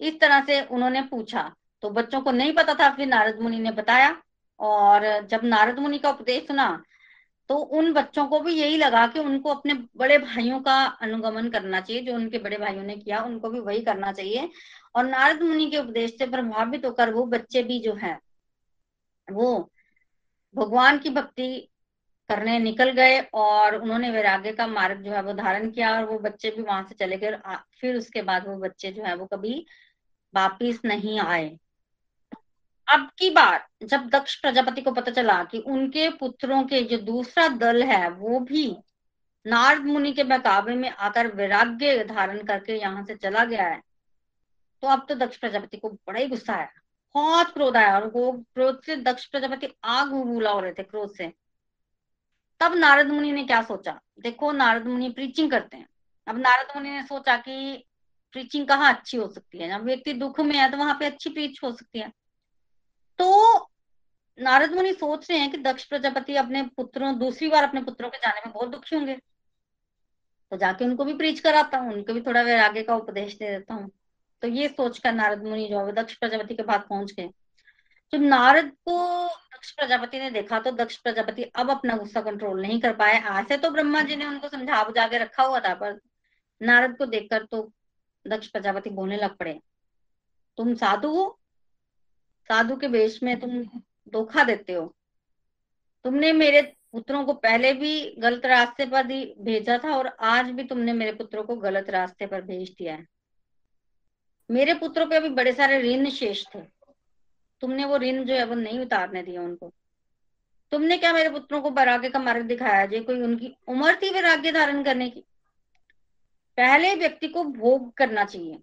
इस तरह से उन्होंने पूछा। तो बच्चों को नहीं पता था, फिर नारद मुनि ने बताया। और जब नारद मुनि का उपदेश सुना तो उन बच्चों को भी यही लगा कि उनको अपने बड़े भाइयों का अनुगमन करना चाहिए, जो उनके बड़े भाइयों ने किया, उनको भी वही करना चाहिए। और नारद मुनि के उपदेश से प्रभावित होकर वो बच्चे भी जो है, वो भगवान की भक्ति करने निकल गए और उन्होंने वैराग्य का मार्ग जो है वो धारण किया और वो बच्चे भी वहाँ से चले गए फिर उसके बाद वो बच्चे जो है वो कभी वापिस नहीं आए। अब की बार जब दक्ष प्रजापति को पता चला कि उनके पुत्रों के जो दूसरा दल है, वो भी नारद मुनि के मुकाबले में आकर वैराग्य धारण करके यहाँ से चला गया है तो अब तो दक्ष प्रजापति को बड़ा ही गुस्सा आया। बहुत क्रोध आया और वो क्रोध से दक्ष प्रजापति आग भूला हो रहे थे, क्रोध से। तब नारद मुनि ने क्या सोचा? देखो, नारद मुनि प्रीचिंग करते हैं। अब नारद मुनि ने सोचा कि प्रीचिंग कहाँ अच्छी हो सकती है? जब व्यक्ति दुख में है तो वहाँ पे अच्छी प्रीच हो सकती है। तो नारद मुनि सोच रहे हैं कि दक्ष प्रजापति अपने पुत्रों, दूसरी बार अपने पुत्रों के जाने में बहुत दुखी होंगे। तो जाके उनको भी प्रीच कराता हूँ, उनको भी थोड़ा वैराग्य का उपदेश दे देता हूँ। तो ये सोचकर नारद मुनि जो है दक्ष प्रजापति के पास पहुँच गए। तो नारद को दक्ष प्रजापति ने देखा तो दक्ष प्रजापति अब अपना गुस्सा कंट्रोल नहीं कर पाए। ऐसे तो ब्रह्मा जी ने उनको समझा बुझा के रखा हुआ था, पर नारद को देखकर तो दक्ष प्रजापति बोलने लग पड़े, तुम साधु हो? साधु के वेश में तुम धोखा देते हो। तुमने मेरे पुत्रों को पहले भी गलत रास्ते पर भेजा था और आज भी तुमने मेरे पुत्रों को गलत रास्ते पर भेज दिया है। मेरे पुत्रों पे अभी बड़े सारे ऋण शेष थे। तुमने वो ऋण जो है वो नहीं उतारने दिया उनको। तुमने क्या मेरे पुत्रों को वैराग्य का मार्ग दिखाया जो कोई उनकी उम्र थी वैराग्य धारण करने की? पहले व्यक्ति को भोग करना चाहिए।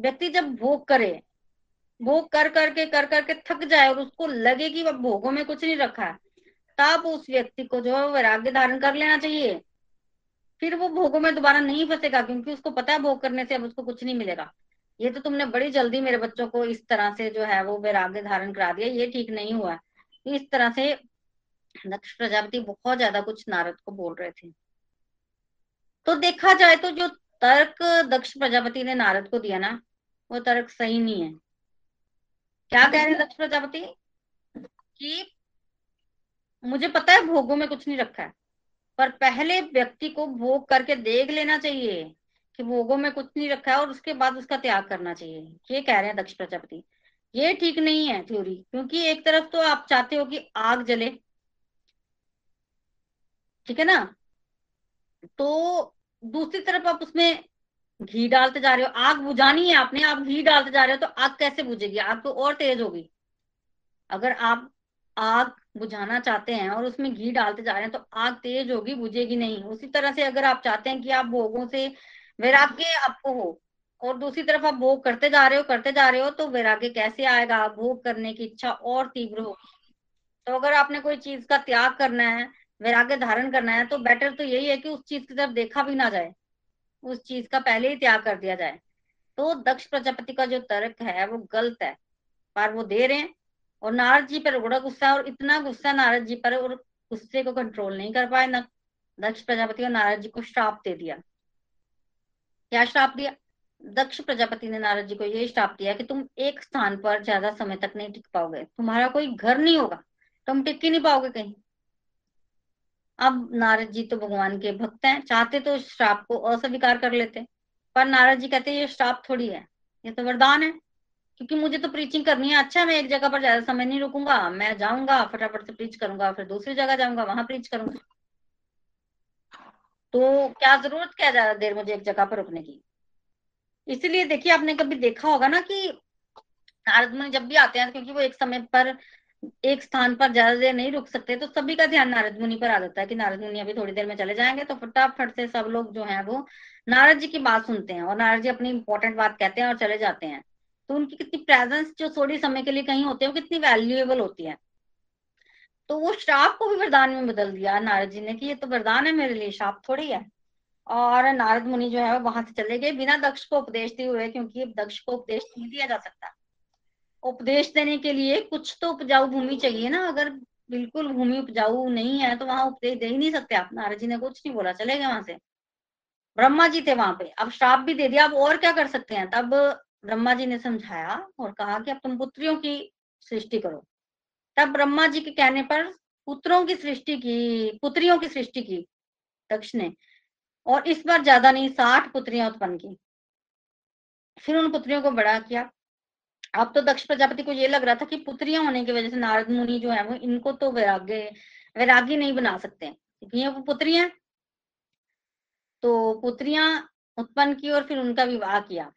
व्यक्ति जब भोग करे भोग कर करके कर करके थक जाए और उसको लगे कि वह भोगों में कुछ नहीं रखा, तब उस व्यक्ति को जो है वैराग्य धारण कर लेना चाहिए। फिर वो भोगों में दोबारा नहीं फंसेगा, क्योंकि उसको पता है भोग करने से अब उसको कुछ नहीं मिलेगा। ये तो तुमने बड़ी जल्दी मेरे बच्चों को इस तरह से जो है वो वैराग्य धारण करा दिया, ये ठीक नहीं हुआ। इस तरह से दक्ष प्रजापति बहुत ज़्यादा कुछ नारद को बोल रहे थे। तो देखा जाए तो जो तर्क दक्ष प्रजापति ने नारद को दिया ना, वो तर्क सही नहीं है। क्या कह रहे हैं दक्ष प्रजापति? कि मुझे पता है भोगों में कुछ नहीं रखा है पर पहले व्यक्ति को भोग करके देख लेना चाहिए कि भोगों में कुछ नहीं रखा है और उसके बाद उसका त्याग करना चाहिए। ये कह रहे हैं दक्ष प्रजापति। ये ठीक नहीं है थ्योरी क्योंकि एक तरफ़ तो आप चाहते हो कि आग जले ठीक है ना? तो दूसरी तरफ़ आप उसमें घी डालते जा रहे हो, आग बुझानी है आपने, आप घी डालते जा रहे हो तो आग कैसे बुझेगी? आग तो और तेज होगी। अगर आप आग बुझाना चाहते हैं और उसमें घी डालते जा रहे हैं तो आग तेज होगी, बुझेगी नहीं। उसी तरह से अगर आप चाहते हैं कि आप भोगों से वैराग्य आपको हो और दूसरी तरफ़ आप भोग करते जा रहे हो, करते जा रहे हो तो वैराग्य कैसे आएगा? भोग करने की इच्छा और तीव्र होगी। तो अगर आपने कोई चीज़ का त्याग करना है, वैराग्य धारण करना है तो बेटर तो यही है कि उस चीज़ की तरफ़ देखा भी ना जाए। उस चीज़ का पहले ही त्याग कर दिया जाए। तो दक्ष प्रजापति का जो तर्क है, वो गलत है। पर वो दे रहे हैं और नारद जी पर बड़ा गुस्सा और इतना गुस्सा नारद जी पर और गुस्से को कंट्रोल नहीं कर पाए न। दक्ष प्रजापति और नारद जी को श्राप दे दिया। क्या श्राप दिया? दक्ष प्रजापति ने नारद जी को ये श्राप दिया कि तुम एक स्थान पर ज़्यादा समय तक नहीं टिक पाओगे। तुम्हारा कोई घर नहीं होगा। तुम टिक ही नहीं पाओगे कहीं। अब नारद जी तो भगवान के भक्त हैं, चाहते तो श्राप को अस्वीकार कर लेते पर नारद जी कहते ये श्राप थोड़ी है, ये तो वरदान है, क्योंकि मुझे तो प्रीचिंग करनी है। अच्छा मैं एक जगह पर ज़्यादा समय नहीं रुकूँगा, मैं जाऊँगा, फटाफट से प्रीच करूँगा, फिर दूसरी जगह जाऊँगा, वहाँ प्रीच करूँगा। तो क्या ज़रूरत क्या ज़्यादा देर मुझे एक जगह पर रुकने की? इसीलिए देखिए, आपने कभी देखा होगा ना कि नारद मुनि जब भी आते हैं, क्योंकि वो एक समय पर एक स्थान पर ज़्यादा देर नहीं रुक सकते तो सभी का ध्यान नारद मुनि पर आ जाता है कि नारद मुनि अभी थोड़ी देर में चले जाएँगे तो फटाफट से सब लोग जो है वो नारद जी की बात सुनते हैं और नारद जी अपनी इंपॉर्टेंट बात कहते हैं और चले जाते हैं। तो उनकी कितनी प्रेजेंस जो थोड़ी समय के लिए कहीं होते हैं, वो कितनी वैल्यूएबल होती है। तो वो श्राप को भी वरदान में बदल दिया नारद जी ने कि ये तो वरदान है मेरे लिए, श्राप थोड़ी है। और नारद मुनि जो है वो वहाँ से चले गए, बिना दक्ष को उपदेश दिए हुए, क्योंकि दक्ष को उपदेश नहीं दिया जा सकता। उपदेश देने के लिए कुछ तो उपजाऊ भूमि चाहिए ना। अगर बिल्कुल भूमि उपजाऊ नहीं है तो वहाँ उपदेश दे ही नहीं सकते आप। नारद जी ने कुछ नहीं बोला, चले गए वहाँ से। ब्रह्मा जी थे वहाँ पे। अब श्राप भी दे दिया। अब और क्या कर सकते हैं? तब ब्रह्मा जी ने समझाया और कहा कि अब तुम पुत्रियों की सृष्टि करो। तब ब्रह्मा जी के कहने पर पुत्रों की सृष्टि की, पुत्रियों की सृष्टि की दक्ष ने। और इस बार ज़्यादा नहीं, साठ पुत्रियाँ उत्पन्न की। फिर उन पुत्रियों को बड़ा किया। अब तो दक्ष प्रजापति को ये लग रहा था कि पुत्रियाँ होने की वजह से नारद मुनि जो है वो इनको तो वैराग्य वैरागी नहीं बना सकते। क्योंकि वो पुत्रियाँ तो पुत्रियाँ उत्पन्न की और फिर उनका विवाह किया।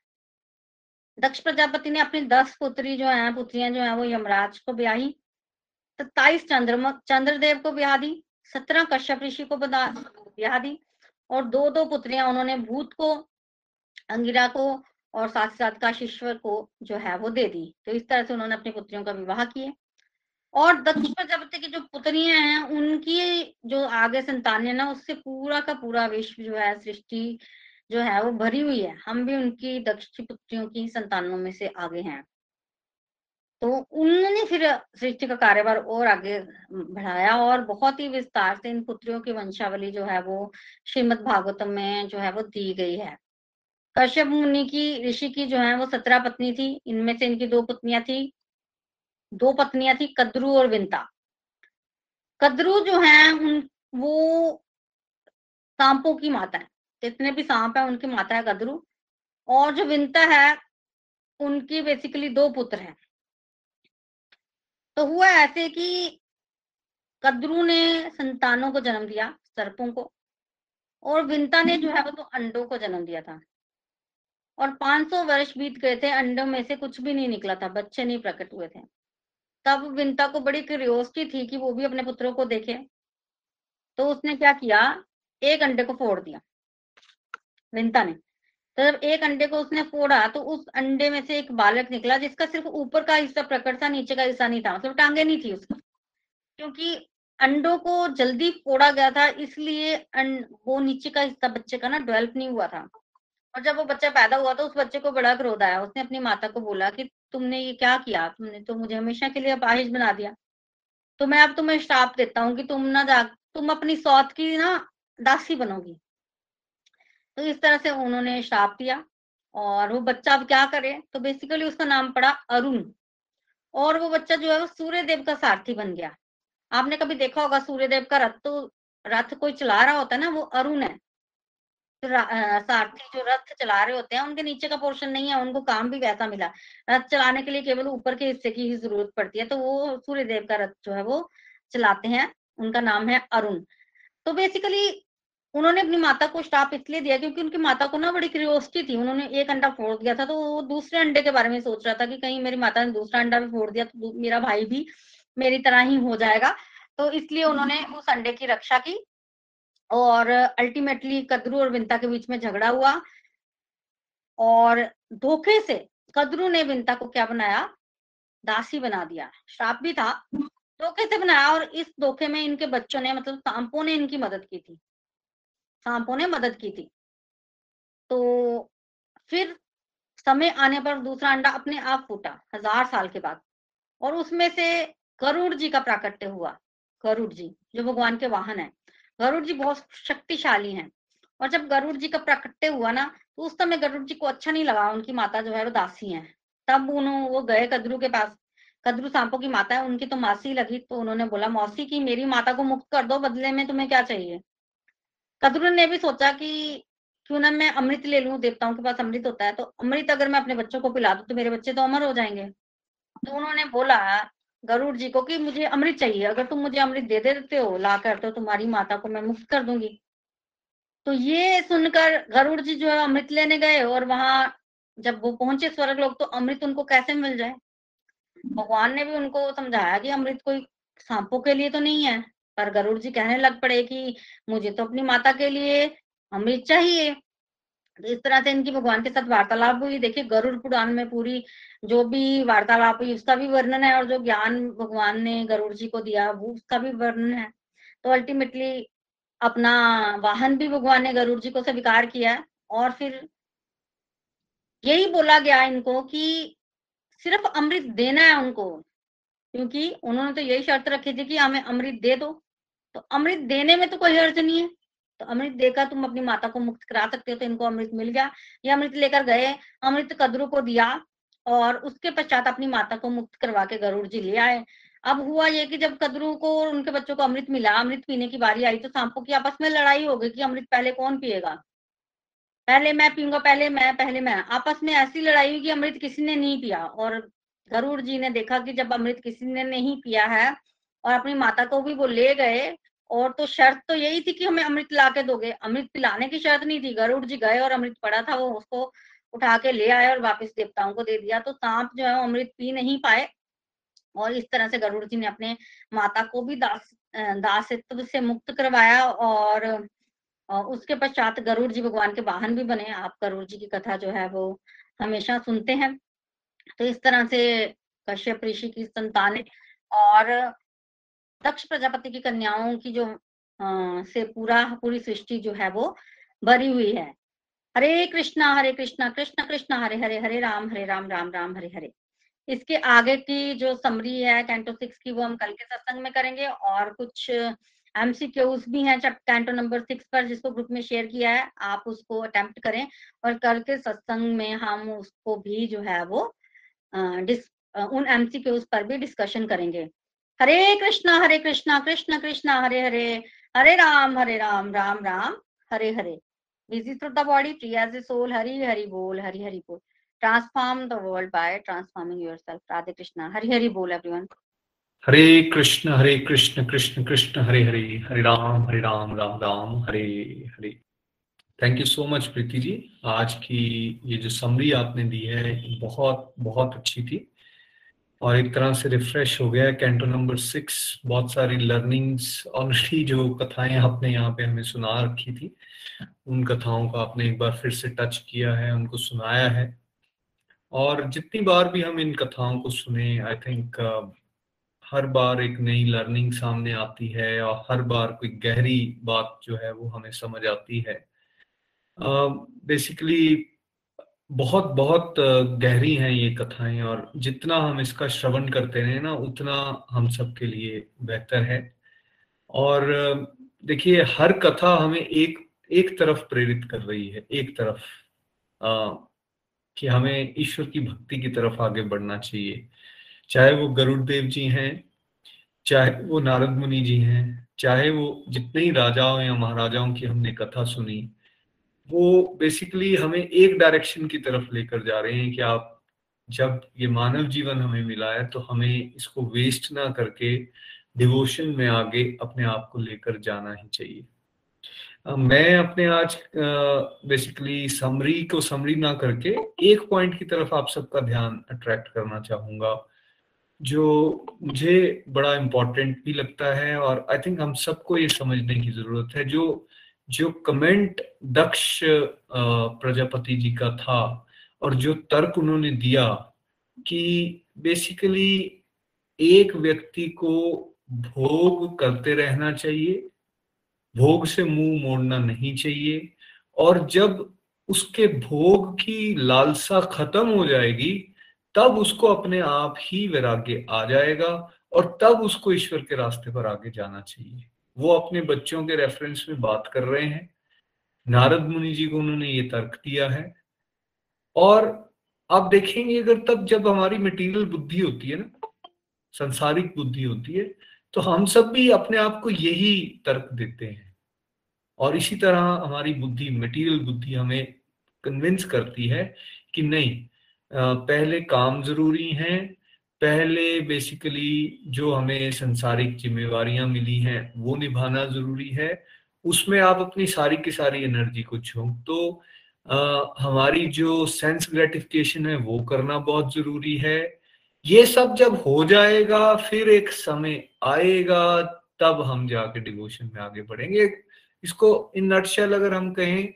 दक्ष प्रजापति ने अपनी दस पुत्री जो है, पुत्रियाँ जो है वो यमराज को ब्याही, सत्ताईस चंद्रमा, चंद्रदेव को ब्याह दी, सत्रह कश्यप ऋषि को ब्याह दी और दो दो पुत्रियाँ उन्होंने भूत को, अंगिरा को और साथ ही साथ काशीश्वर को जो है वो दे दी। तो इस तरह से उन्होंने अपनी पुत्रियों का विवाह किए और दक्ष प्रजापति की जो पुत्रियाँ हैं, उनकी जो आगे संतान है ना, उससे पूरा का पूरा विश्व जो है, सृष्टि जो है वो भरी हुई है। हम भी उनकी दक्ष पुत्रियों की संतानों में से आगे हैं। तो उन्होंने फिर सृष्टि का कार्यभार और आगे बढ़ाया और बहुत ही विस्तार से इन पुत्रियों की वंशावली जो है वो श्रीमद भागवतम में जो है वो दी गई है। कश्यप मुनि की, ऋषि की जो है, वो सत्रह पत्नी थी। इनमें से इनकी दो पत्नियाँ थी। दो पत्नियाँ थी कद्रु और विंता। कद्रु जो है, उन, वो सांपों की माता है। जितने भी सांप है, उनकी माता है कद्रु। और जो विंता है, उनकी बेसिकली दो पुत्र हैं। तो हुआ ऐसे कि कद्रू ने संतानों को जन्म दिया, सर्पों को। और विंता ने जो है, वो तो अंडों को जन्म दिया था। और 500 वर्ष बीत गए थे, अंडों में से कुछ भी नहीं निकला था, बच्चे नहीं प्रकट हुए थे। तब विंता को बड़ी क्यूरियोसिटी थी कि वो भी अपने पुत्रों को देखे। तो उसने क्या किया? एक अंडे को फोड़ दिया, विंता ने। तो जब एक अंडे को उसने फोड़ा तो उस अंडे में से एक बालक निकला, जिसका सिर्फ़ ऊपर का हिस्सा प्रकट था, नीचे का हिस्सा नहीं था मतलब टांगे नहीं थी उसका। क्योंकि अंडों को जल्दी फोड़ा गया था, इसलिए वो नीचे का हिस्सा बच्चे का ना डेवलप नहीं हुआ था। और जब वो बच्चा पैदा हुआ तो उस बच्चे को बड़ा क्रोध आया। उसने अपनी माता को बोला कि तुमने ये क्या किया? तुमने तो मुझे हमेशा के लिए अपाहिज बना दिया। तो मैं अब तुम्हें श्राप देता हूँ कि तुम ना जा, तुम अपनी सौत की ना दासी बनोगी। तो इस तरह से उन्होंने श्राप दिया और वो बच्चा अब क्या करे? तो बेसिकली उसका नाम पड़ा अरुण। और वो बच्चा जो है वो सूर्य देव का सारथी बन गया। आपने कभी देखा होगा सूर्य देव का रथ? तो रथ कोई चला रहा होता है ना, वो अरुण है। सारथी जो रथ चला रहे होते हैं उनके नीचे का पोर्शन नहीं है उनको काम भी वैसा मिला। रथ चलाने के लिए केवल ऊपर के हिस्से की ही ज़रूरत पड़ती है तो वो सूर्य देव का रथ जो है वो चलाते हैं उनका नाम है अरुण। तो बेसिकली उन्होंने अपनी माता को श्राप इसलिए दिया क्योंकि उनकी माता को ना बड़ी क्रियोसिटी थी उन्होंने एक अंडा फोड़ दिया था तो वो दूसरे अंडे के बारे में सोच रहा था कि कहीं मेरी माता ने दूसरा अंडा भी फोड़ दिया तो मेरा भाई भी मेरी तरह ही हो जाएगा। तो इसलिए उन्होंने उस अंडे की रक्षा की और अल्टीमेटली कद्रू और विंता के बीच में झगड़ा हुआ। और धोखे से कदरू ने विंता को क्या बनाया? दासी बना दिया। श्राप भी था। धोखे से बनाया और इस धोखे में इनके बच्चों ने मतलब सांपों ने इनकी मदद की थी। सांपों ने मदद की थी। तो फिर समय आने पर दूसरा अंडा अपने आप फूटा, हज़ार साल के बाद। और उसमें से गरुड़ जी का प्राकट्य हुआ। गरुड़ जी, जो भगवान के वाहन है। गरुड़ जी बहुत शक्तिशाली हैं। और जब गरुड़ जी का प्रकट्य हुआ ना तो उस समय गरुड़ जी को अच्छा नहीं लगा, उनकी माता जो है वो दासी है। तब उन्होंने वो गए कदरू के पास, कदरू सांपों की माता है, उनकी तो मासी लगी तो उन्होंने बोला, मौसी की मेरी माता को मुक्त कर दो, बदले में तुम्हें क्या चाहिए? कदरू ने भी सोचा कि क्यों ना मैं अमृत ले लू, देवताओं के पास अमृत होता है तो अमृत अगर मैं अपने बच्चों को पिला दू तो मेरे बच्चे तो अमर हो जाएँगे। तो उन्होंने बोला गरुड़ जी को कि मुझे अमृत चाहिए। अगर तुम मुझे अमृत दे देते हो, ला कर तो तुम्हारी माता को मैं मुक्त कर दूँगी। तो ये सुनकर गरुड़ जी जो है अमृत लेने गए और वहाँ जब वो पहुँचे स्वर्ग लोग तो अमृत उनको कैसे मिल जाए? भगवान ने भी उनको समझाया कि अमृत कोई सांपों के लिए तो नहीं है, पर गरुड़ जी कहने लग पड़े कि मुझे तो अपनी माता के लिए अमृत चाहिए। तो इस तरह से इनकी भगवान के साथ वार्तालाप हुई। देखिए, गरुड़ पुराण में पूरी जो भी वार्तालाप हुई, उसका भी वर्णन है और जो ज्ञान भगवान ने गरुड़ जी को दिया, वो उसका भी वर्णन है। तो अल्टीमेटली अपना वाहन भी भगवान ने गरुड़ जी को स्वीकार किया और फिर यही बोला गया इनको कि सिर्फ़ अमृत देना है उनको, क्योंकि उन्होंने तो यही शर्त रखी थी कि हमें अमृत दे दो। तो अमृत देने में तो कोई हर्ज नहीं है। तो अमृत देकर तुम अपनी माता को मुक्त करा सकते हो तो इनको अमृत मिल गया। ये अमृत लेकर गए, अमृत कदरू को दिया और उसके पश्चात अपनी माता को मुक्त करवा के गरुड़ जी ले आए। अब हुआ ये कि जब कदरू को और उनके बच्चों को अमृत मिला, अमृत पीने की बारी आई तो सांपों की आपस में लड़ाई हो गई कि अमृत पहले कौन पिएगा? पहले मैं पीऊँगा, पहले मैं पहले मैं। आपस में ऐसी लड़ाई हुई कि अमृत किसी ने नहीं पिया और गरुड़ जी ने देखा कि जब अमृत किसी ने नहीं पिया है और अपनी माता को भी वो ले गए और तो शर्त तो यही थी कि हमें अमृत ला के दोगे। अमृत पिलाने की शर्त नहीं थी। गरुड़ जी गए और अमृत पड़ा था, वो उसको उठा के ले आए और वापस देवताओं को दे दिया। तो सांप जो है अमृत पी नहीं पाए और इस तरह से गरुड़ जी ने अपने माता को भी दास दासित्व से मुक्त करवाया और उसके पश्चात गरुड़ जी भगवान के वाहन भी बने। आप गरुड़ जी की कथा जो है वो हमेशा सुनते हैं। तो इस तरह से कश्यप ऋषि की संतान और दक्ष प्रजापति की कन्याओं की जो आ, से पूरा पूरी सृष्टि जो है वो भरी हुई है। हरे कृष्णा हरे कृष्णा कृष्ण कृष्ण हरे हरे हरे राम हरे राम राम राम हरे हरे। इसके आगे की जो समरी है कैंटो सिक्स की वो हम कल के सत्संग में करेंगे और कुछ एमसीक्यूज भी हैं कैंटो नंबर सिक्स पर जिसको ग्रुप में शेयर किया है आप उसको अटेम्प्ट करें और कल के सत्संग में हम उसको भी जो है वो डिस उन एमसीक्यूज पर भी डिस्कशन करेंगे। Hare Krishna Hare Krishna Krishna Krishna, Hare Hare Hare Ram Hare Ram Ram Ram, Hare Hare. Visit through the body Priya the soul Hari Hari बोल हरि हरि बोल transform the world by transforming yourself Radhe Krishna Hari Hari बोल everyone Hare Krishna Hare Krishna Krishna Krishna Hare Hare Hare Ram Hare Ram Ram Ram Hare Hare thank you so much Preeti ji आज की ये जो summary आपने दी है बहुत बहुत अच्छी थी। और एक तरह से रिफ्रेश हो गया कैंटो नंबर सिक्स बहुत सारी लर्निंग्स ऑलरेडी जो कथाएँ आपने यहाँ पे हमें सुना रखी थी उन कथाओं को आपने एक बार फिर से टच किया है उनको सुनाया है। और जितनी बार भी हम इन कथाओं को सुने आई थिंक uh, हर बार एक नई लर्निंग सामने आती है और हर बार कोई गहरी बात जो है वो हमें समझ आती है। बेसिकली uh, बहुत बहुत गहरी हैं ये कथाएँ और जितना हम इसका श्रवण करते रहे ना उतना हम सबके लिए बेहतर है। और देखिए हर कथा हमें एक एक तरफ़ प्रेरित कर रही है एक तरफ़ आ, कि हमें ईश्वर की भक्ति की तरफ़ आगे बढ़ना चाहिए। चाहे वो गरुड़ देव जी हैं चाहे वो नारद मुनि जी हैं चाहे वो जितने ही राजाओं या महाराजाओं की हमने कथा सुनी वो बेसिकली हमें एक डायरेक्शन की तरफ़ लेकर जा रहे हैं कि आप जब ये मानव जीवन हमें मिला है तो हमें इसको वेस्ट ना करके डिवोशन में आगे अपने आप को लेकर जाना ही चाहिए। मैं अपने आज बेसिकली समरी को समरी ना करके एक पॉइंट की तरफ़ आप सबका ध्यान अट्रैक्ट करना चाहूँगा, जो मुझे बड़ा इम्पोर्टेंट भी लगता है और आई थिंक हम सबको ये समझने की ज़रूरत है, जो जो कमेंट दक्ष प्रजापति जी का था और जो तर्क उन्होंने दिया कि बेसिकली एक व्यक्ति को भोग करते रहना चाहिए, भोग से मुँह मोड़ना नहीं चाहिए और जब उसके भोग की लालसा खत्म हो जाएगी, तब उसको अपने आप ही वैराग्य आ जाएगा और तब उसको ईश्वर के रास्ते पर आगे जाना चाहिए। वो अपने बच्चों के रेफरेंस में बात कर रहे हैं। नारद मुनि जी को उन्होंने ये तर्क दिया है। और आप देखेंगे अगर तब जब हमारी मटेरियल बुद्धि होती है ना, संसारिक बुद्धि होती है तो हम सब भी अपने आप को यही तर्क देते हैं। और इसी तरह हमारी बुद्धि मटेरियल बुद्धि हमें कन्विंस करती है कि नहीं पहले काम ज़रूरी हैं पहले बेसिकली जो हमें संसारिक जिम्मेवारियाँ मिली हैं वो निभाना ज़रूरी है। उसमें आप अपनी सारी की सारी एनर्जी को झोंक तो आ, हमारी जो सेंस ग्रेटिफिकेशन है वो करना बहुत ज़रूरी है। ये सब जब हो जाएगा फिर एक समय आएगा तब हम जाके डिवोशन में आगे बढ़ेंगे। इसको इन नटशेल अगर हम कहें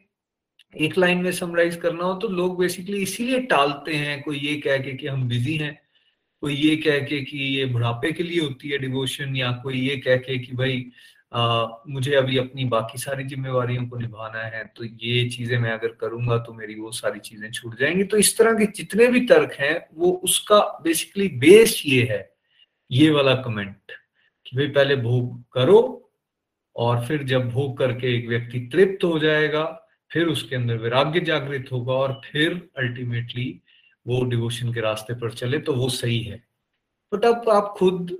एक लाइन में समराइज करना हो तो लोग बेसिकली इसीलिए टालते हैं कोई ये कह के कि हम बिज़ी हैं। कोई ये कह के कि ये बुढ़ापे के लिए होती है डिवोशन या कोई ये कह के कि भाई आ, मुझे अभी अपनी बाकी सारी जिम्मेवारियों को निभाना है तो ये चीज़ें मैं अगर करूँगा तो मेरी वो सारी चीज़ें छूट जाएँगी। तो इस तरह के जितने भी तर्क हैं वो उसका बेसिकली बेस ये है ये वाला कमेंट कि भाई पहले भोग करो और फिर जब भोग करके एक व्यक्ति तृप्त हो जाएगा फिर उसके अंदर वैराग्य जागृत होगा और फिर अल्टीमेटली वो डिवोशन के रास्ते पर चले तो वो सही है। बट अब आप खुद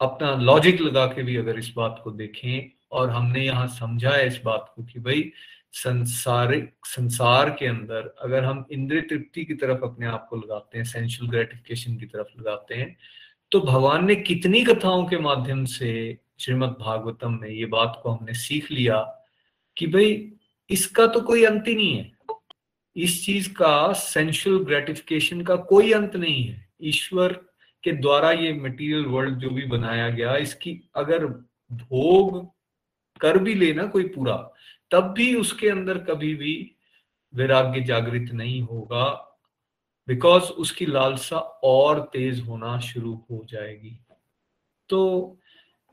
अपना लॉजिक लगा के भी अगर इस बात को देखें, और हमने यहाँ समझा है इस बात को कि भाई, संसारिक, संसार के अंदर अगर हम इंद्रिय तृप्ति की तरफ़ अपने आप को लगाते हैं सेंशुअल ग्रेटिफिकेशन की तरफ़ लगाते हैं तो भगवान ने कितनी कथाओं के माध्यम से श्रीमद भागवतम में ये बात को हमने सीख लिया कि भाई, इसका तो कोई अंत ही नहीं है। इस चीज़ का सेंशुअल ग्रेटिफिकेशन का कोई अंत नहीं है। ईश्वर के द्वारा ये मटेरियल वर्ल्ड जो भी बनाया गया, इसकी अगर भोग कर भी लेना कोई पूरा, तब भी उसके अंदर कभी भी वैराग्य जागृत नहीं होगा बिकॉज़ उसकी लालसा और तेज होना शुरू हो जाएगी। तो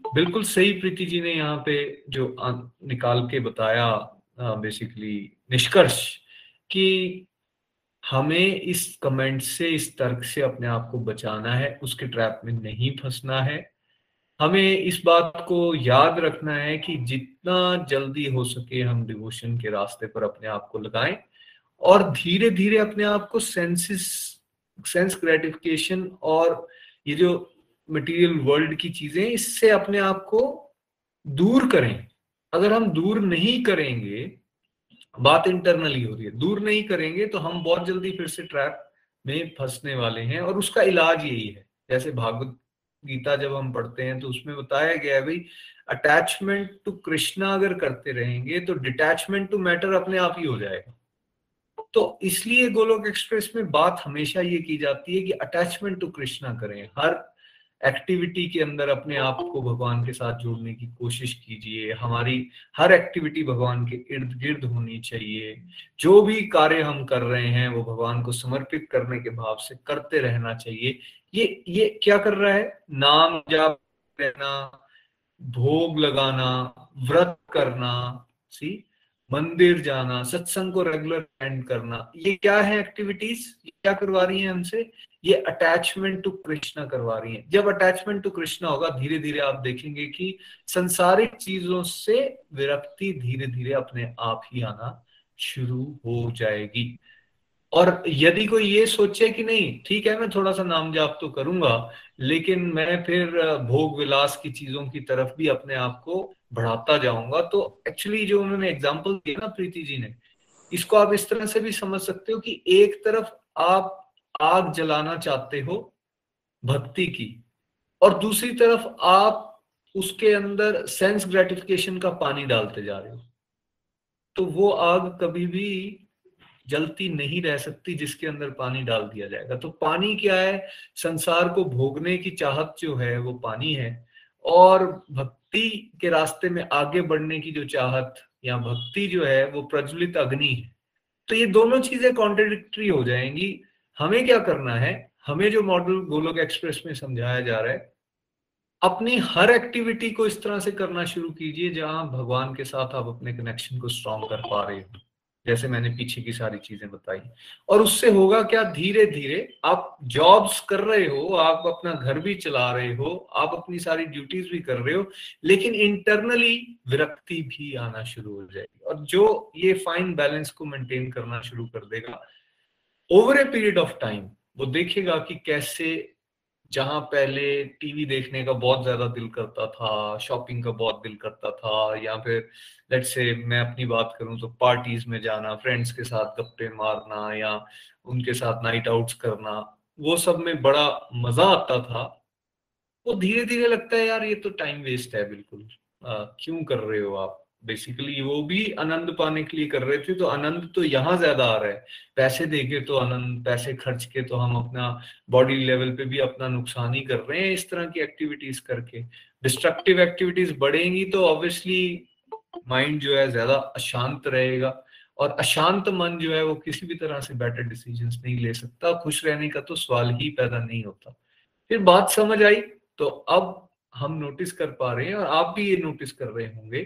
बिल्कुल सही प्रीति जी ने यहाँ पे जो निकाल के बताया बेसिकली निष्कर्ष कि हमें इस कमेंट से, इस तर्क से अपने आप को बचाना है, उसके ट्रैप में नहीं फंसना है। हमें इस बात को याद रखना है कि जितना जल्दी हो सके हम डिवोशन के रास्ते पर अपने आप को लगाएँ और धीरे धीरे अपने आप को सेंसिस, सेंस ग्रेटिफिकेशन और ये जो मटेरियल वर्ल्ड की चीज़ें, इससे अपने आप को दूर करें। अगर हम दूर नहीं करेंगे बात इंटरनली हो रही है। दूर नहीं करेंगे तो हम बहुत जल्दी फिर से ट्रैप में फंसने वाले हैं और उसका इलाज यही है। जैसे भागवत गीता जब हम पढ़ते हैं तो उसमें बताया गया है भाई अटैचमेंट टू कृष्णा अगर करते रहेंगे तो डिटैचमेंट टू मैटर अपने आप ही हो जाएगा। तो इसलिए गोलोक एक्सप्रेस में बात हमेशा ये की जाती है कि अटैचमेंट टू कृष्णा करें। हर एक्टिविटी के अंदर अपने आप को भगवान के साथ जोड़ने की कोशिश कीजिए। हमारी हर एक्टिविटी भगवान के इर्द गिर्द होनी चाहिए। जो भी कार्य हम कर रहे हैं, वो भगवान को समर्पित करने के भाव से करते रहना चाहिए। ये ये क्या कर रहा है? नाम जाप रहना भोग लगाना, व्रत करना, सी? मंदिर जाना, सत्संग को रेगुलर अटेंड करना, ये क्या है एक्टिविटीज़ क्या करवा रही है हमसे? ये अटैचमेंट टू कृष्णा करवा रही है। जब अटैचमेंट टू कृष्णा होगा धीरे धीरे आप देखेंगे कि संसारिक चीज़ों से विरक्ति धीरे धीरे अपने आप ही आना शुरू हो जाएगी। और यदि कोई ये सोचे कि नहीं, ठीक है, मैं थोड़ा सा नाम जाप तो करूँगा, लेकिन मैं फिर भोग विलास की चीज़ों की तरफ़ भी अपने आप को बढ़ाता जाऊँगा तो एक्चुअली जो उन्होंने एग्ज़ाम्पल दिया ना प्रीति जी ने, इसको आप इस तरह से भी समझ सकते हो कि एक तरफ़ आप आग जलाना चाहते हो भक्ति की और दूसरी तरफ़ आप उसके अंदर सेंस ग्रेटिफिकेशन का पानी डालते जा रहे हो। तो वो आग कभी भी जलती नहीं रह सकती जिसके अंदर पानी डाल दिया जाएगा। तो पानी क्या है? संसार को भोगने की चाहत जो है, वो पानी है। और भक्ति के रास्ते में आगे बढ़ने की जो चाहत या भक्ति जो है, वो प्रज्वलित अग्नि है। तो ये दोनों चीज़ें कॉन्ट्रेडिक्टरी हो जाएँगी। हमें क्या करना है? हमें जो मॉडल गोलोक एक्सप्रेस में समझाया जा रहा है, अपनी हर एक्टिविटी को इस तरह से करना शुरू कीजिए जहाँ भगवान के साथ आप अपने कनेक्शन को स्ट्रॉन्ग कर पा रहे हो। जैसे मैंने पीछे की सारी चीज़ें बताई। और उससे होगा क्या? धीरे धीरे आप जॉब्स कर रहे हो, आप अपना घर भी चला रहे हो, आप अपनी सारी ड्यूटीज़ भी कर रहे हो, लेकिन इंटरनली विरक्ति भी आना शुरू हो जाएगी। और जो ये फाइन बैलेंस को मेंटेन करना शुरू कर देगा over a period of time वो देखेगा कि कैसे जहाँ पहले टीवी देखने का बहुत ज़्यादा दिल करता था शॉपिंग का बहुत दिल करता था या फिर लेट्स से मैं अपनी बात करूँ तो पार्टीज़ में जाना फ्रेंड्स के साथ गप्पे मारना या उनके साथ नाइट आउट्स करना वो सब में बड़ा मज़ा आता था। वो धीरे धीरे लगता है यार ये तो टाइम वेस्ट है बिल्कुल। आ, क्यों कर रहे हो आप? बेसिकली वो भी आनंद पाने के लिए कर रहे थे तो आनंद तो यहाँ ज़्यादा आ रहा है। पैसे देके तो आनंद, पैसे खर्च के तो हम अपना बॉडी लेवल पे भी अपना नुकसान ही कर रहे हैं इस तरह की एक्टिविटीज़ करके। डिस्ट्रक्टिव एक्टिविटीज़ बढ़ेंगी तो ऑब्वियसली माइंड जो है ज़्यादा अशांत रहेगा और अशांत मन जो है वो किसी भी तरह से बेटर डिसीज़न नहीं ले सकता, खुश रहने का तो सवाल ही पैदा नहीं होता। फिर बात समझ आई तो अब हम नोटिस कर पा रहे हैं और आप भी ये नोटिस कर रहे होंगे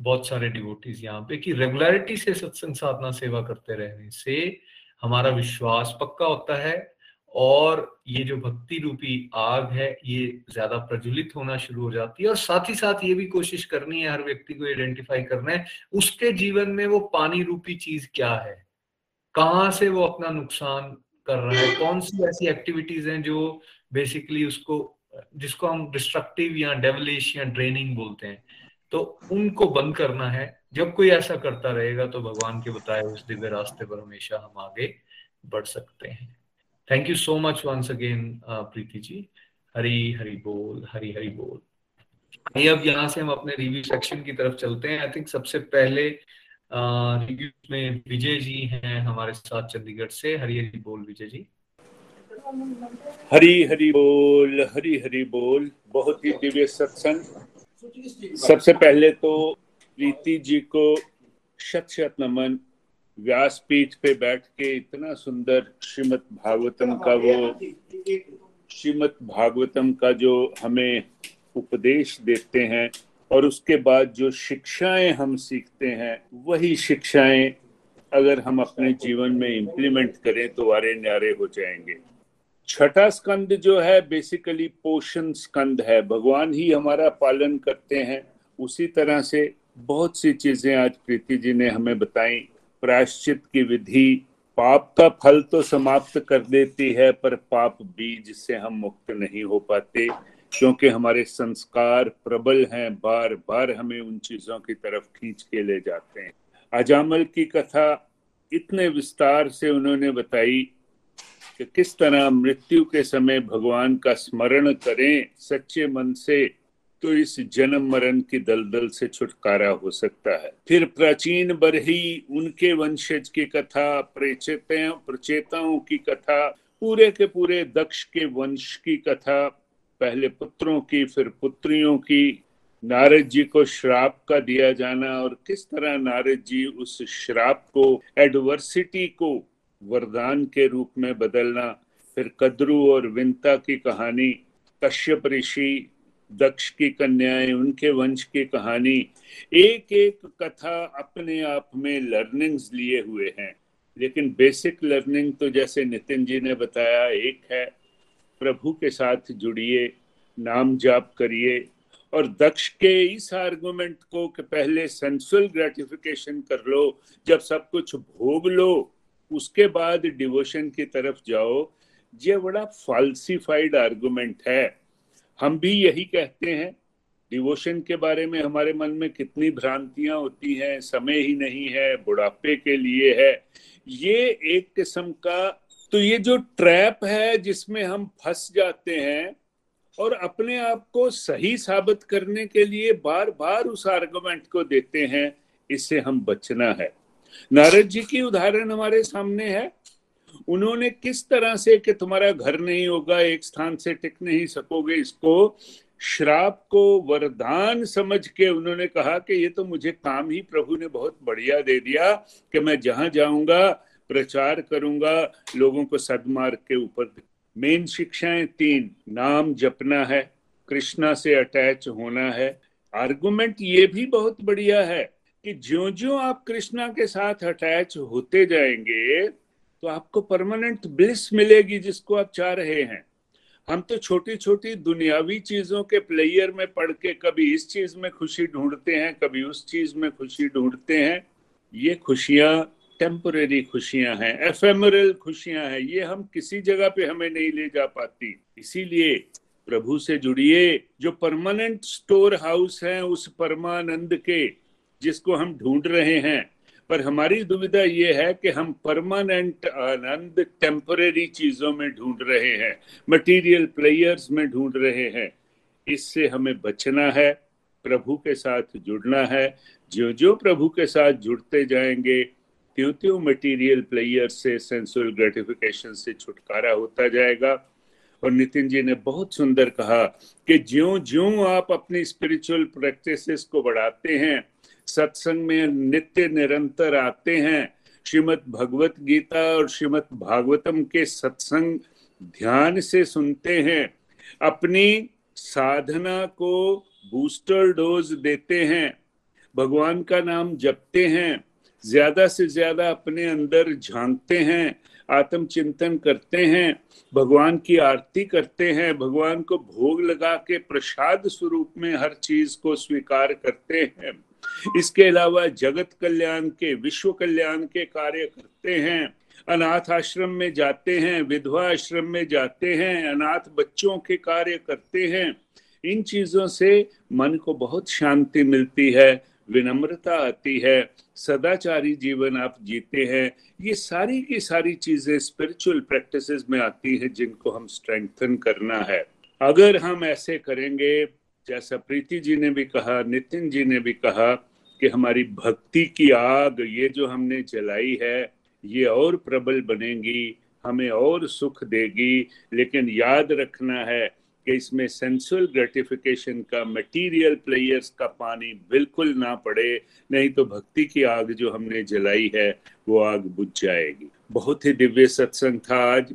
बहुत सारे डिवोटीज यहाँ पे कि रेगुलरिटी से सत्संग साधना सेवा करते रहने से हमारा विश्वास पक्का होता है और ये जो भक्ति रूपी आग है, ये ज़्यादा प्रज्वलित होना शुरू हो जाती है और साथ ही साथ ये भी कोशिश करनी है, हर व्यक्ति को आइडेंटिफाई करना है, उसके जीवन में वो पानी रूपी चीज़ क्या है? कहाँ से वो अपना नुकसान कर रहा है? कौन सी ऐसी एक्टिविटीज़ हैं जो बेसिकली उसको, जिसको हम डिस्ट्रक्टिव या डेवलिश या ड्रेनिंग बोलते हैं? तो उनको बंद करना है। जब कोई ऐसा करता रहेगा तो भगवान के बताए उस दिव्य रास्ते पर हमेशा हम आगे बढ़ सकते हैं। Thank you so much once again Preeti ji. Hari Hari बोल हरी हरी बोल। आइए अब यहाँ से हम अपने रिव्यू सेक्शन की तरफ़ चलते हैं। आई थिंक सबसे पहले रिव्यू uh, में विजय जी हैं हमारे साथ चंडीगढ़ से। हरी हरी बोल विजय जी। हरी हरी बोल हरी हरी बोल। बहुत ही दिव्य सत्संग। सबसे पहले तो प्रीति जी को शत शत नमन। व्यासपीठ पे बैठ के इतना सुंदर श्रीमद भागवतम का वो श्रीमद भागवतम का जो हमें उपदेश देते हैं और उसके बाद जो शिक्षाएँ हम सीखते हैं, वही शिक्षाएँ अगर हम अपने जीवन में इम्प्लीमेंट करें तो वारे न्यारे हो जाएँगे। छठा स्कंद जो है बेसिकली पोषण स्कंद है। भगवान ही हमारा पालन करते हैं। उसी तरह से बहुत सी चीज़ें आज प्रीति जी ने हमें बताई। प्रायश्चित की विधि, पाप का फल तो समाप्त कर देती है, पर पाप बीज से हम मुक्त नहीं हो पाते, क्योंकि हमारे संस्कार प्रबल हैं बार बार हमें उन चीज़ों की तरफ़ खींच के ले जाते हैं। अजामल की कथा इतने विस्तार से उन्होंने बताई कि किस तरह मृत्यु के समय भगवान का स्मरण करें सच्चे मन से तो इस जन्म मरण की दलदल से छुटकारा हो सकता है। फिर प्राचीन बरही उनके वंशज की कथा प्रचेताओं की कथा, पूरे के पूरे दक्ष के वंश की कथा, पहले पुत्रों की, फिर पुत्रियों की, नारद जी को श्राप का दिया जाना और किस तरह नारद जी उस श्राप को एडवर्सिटी को वरदान के रूप में बदलना, फिर कद्रु और विंता की कहानी, कश्यप ऋषि, दक्ष की कन्याएँ, उनके वंश की कहानी एक एक कथा अपने आप में लर्निंग्स लिए हुए हैं। लेकिन बेसिक लर्निंग तो जैसे नितिन जी ने बताया, एक है, प्रभु के साथ जुड़िए, नाम जाप करिए, और दक्ष के इस आर्गुमेंट को कि पहले सेंसुअल ग्रेटिफिकेशन कर लो, जब सब कुछ भोग लो उसके बाद डिवोशन की तरफ़ जाओ। ये बड़ा फाल्सिफाइड आर्गुमेंट है। हम भी यही कहते हैं, डिवोशन के बारे में हमारे मन में कितनी भ्रांतियाँ होती हैं, समय ही नहीं है, बुढ़ापे के लिए है। ये एक किस्म का तो ये जो ट्रैप है जिसमें हम फंस जाते हैं और अपने आप को सही साबित करने के लिए बार बार उस आर्गुमेंट को देते हैं, इससे हम बचना है। नारद जी की उदाहरण हमारे सामने है। उन्होंने किस तरह से कि तुम्हारा घर नहीं होगा, एक स्थान से टिक नहीं सकोगे, इसको श्राप को वरदान समझ के उन्होंने कहा कि ये तो मुझे काम ही प्रभु ने बहुत बढ़िया दे दिया कि मैं जहाँ जाऊँगा, प्रचार करूँगा, लोगों को सदमार्ग के ऊपर मेन शिक्षाएँ तीन, नाम जपना है, कृष्णा से अटैच होना है। आर्गुमेंट ये भी बहुत बढ़िया है। कि ज्यो जो आप कृष्णा के साथ अटैच होते जाएँगे तो आपको परमानेंट ब्लिस मिलेगी जिसको आप चाह रहे हैं। हम तो छोटी छोटी दुनियावी चीज़ों के प्लेयर में पढ़ के कभी इस चीज़ में खुशी ढूंढते हैं, कभी उस चीज़ में खुशी ढूंढते हैं। ये खुशियाँ टेम्पररी खुशियाँ हैं एफेमरल खुशियाँ हैं। ये हम किसी जगह पे हमें नहीं ले जा पाती। इसीलिए प्रभु से जुड़िए, जो परमानेंट स्टोर हाउस है उस परमानंद के जिसको हम ढूंढ रहे हैं। पर हमारी दुविधा ये है कि हम परमानेंट आनंद टेम्पररी चीज़ों में ढूंढ रहे हैं। मटेरियल प्लेयर्स में ढूंढ रहे हैं। इससे हमें बचना है, प्रभु के साथ जुड़ना है। जो जो प्रभु के साथ जुड़ते जाएँगे त्यों त्यों मटेरियल प्लेयर से सेंसुअल ग्रेटिफिकेशन से छुटकारा होता जाएगा। और नितिन जी ने बहुत सुंदर कहा कि ज्यो ज्यो आप अपनी स्पिरिचुअल प्रैक्टिसेस को बढ़ाते हैं सत्संग में नित्य निरंतर आते हैं। श्रीमद भगवत गीता और श्रीमद भागवतम के सत्संग ध्यान से सुनते हैं। अपनी साधना को बूस्टर डोज देते हैं। भगवान का नाम जपते हैं। ज़्यादा से ज़्यादा अपने अंदर झांकते हैं, आत्मचिंतन करते हैं, भगवान की आरती करते हैं, भगवान को भोग लगा के प्रसाद स्वरूप में हर चीज़ को स्वीकार करते हैं। इसके अलावा जगत कल्याण के, विश्व कल्याण के कार्य करते हैं। अनाथ आश्रम में जाते हैं, विधवा आश्रम में जाते हैं, अनाथ बच्चों के कार्य करते हैं। इन चीज़ों से मन को बहुत शांति मिलती है, विनम्रता आती है, सदाचारी जीवन आप जीते हैं। ये सारी की सारी चीज़ें स्पिरिचुअल प्रैक्टिसेस में आती हैं जिनको हम स्ट्रेंथन करना है। अगर हम ऐसे करेंगे जैसा प्रीति जी ने भी कहा, नितिन जी ने भी कहा कि हमारी भक्ति की आग ये जो हमने जलाई है, ये और प्रबल बनेगी, हमें और सुख देगी। लेकिन याद रखना है कि इसमें सेंसुअल ग्रेटिफिकेशन का मटेरियल प्लेयर्स का पानी बिल्कुल ना पड़े, नहीं तो भक्ति की आग जो हमने जलाई है, वो आग बुझ जाएगी। बहुत ही दिव्य सत्संग था आज।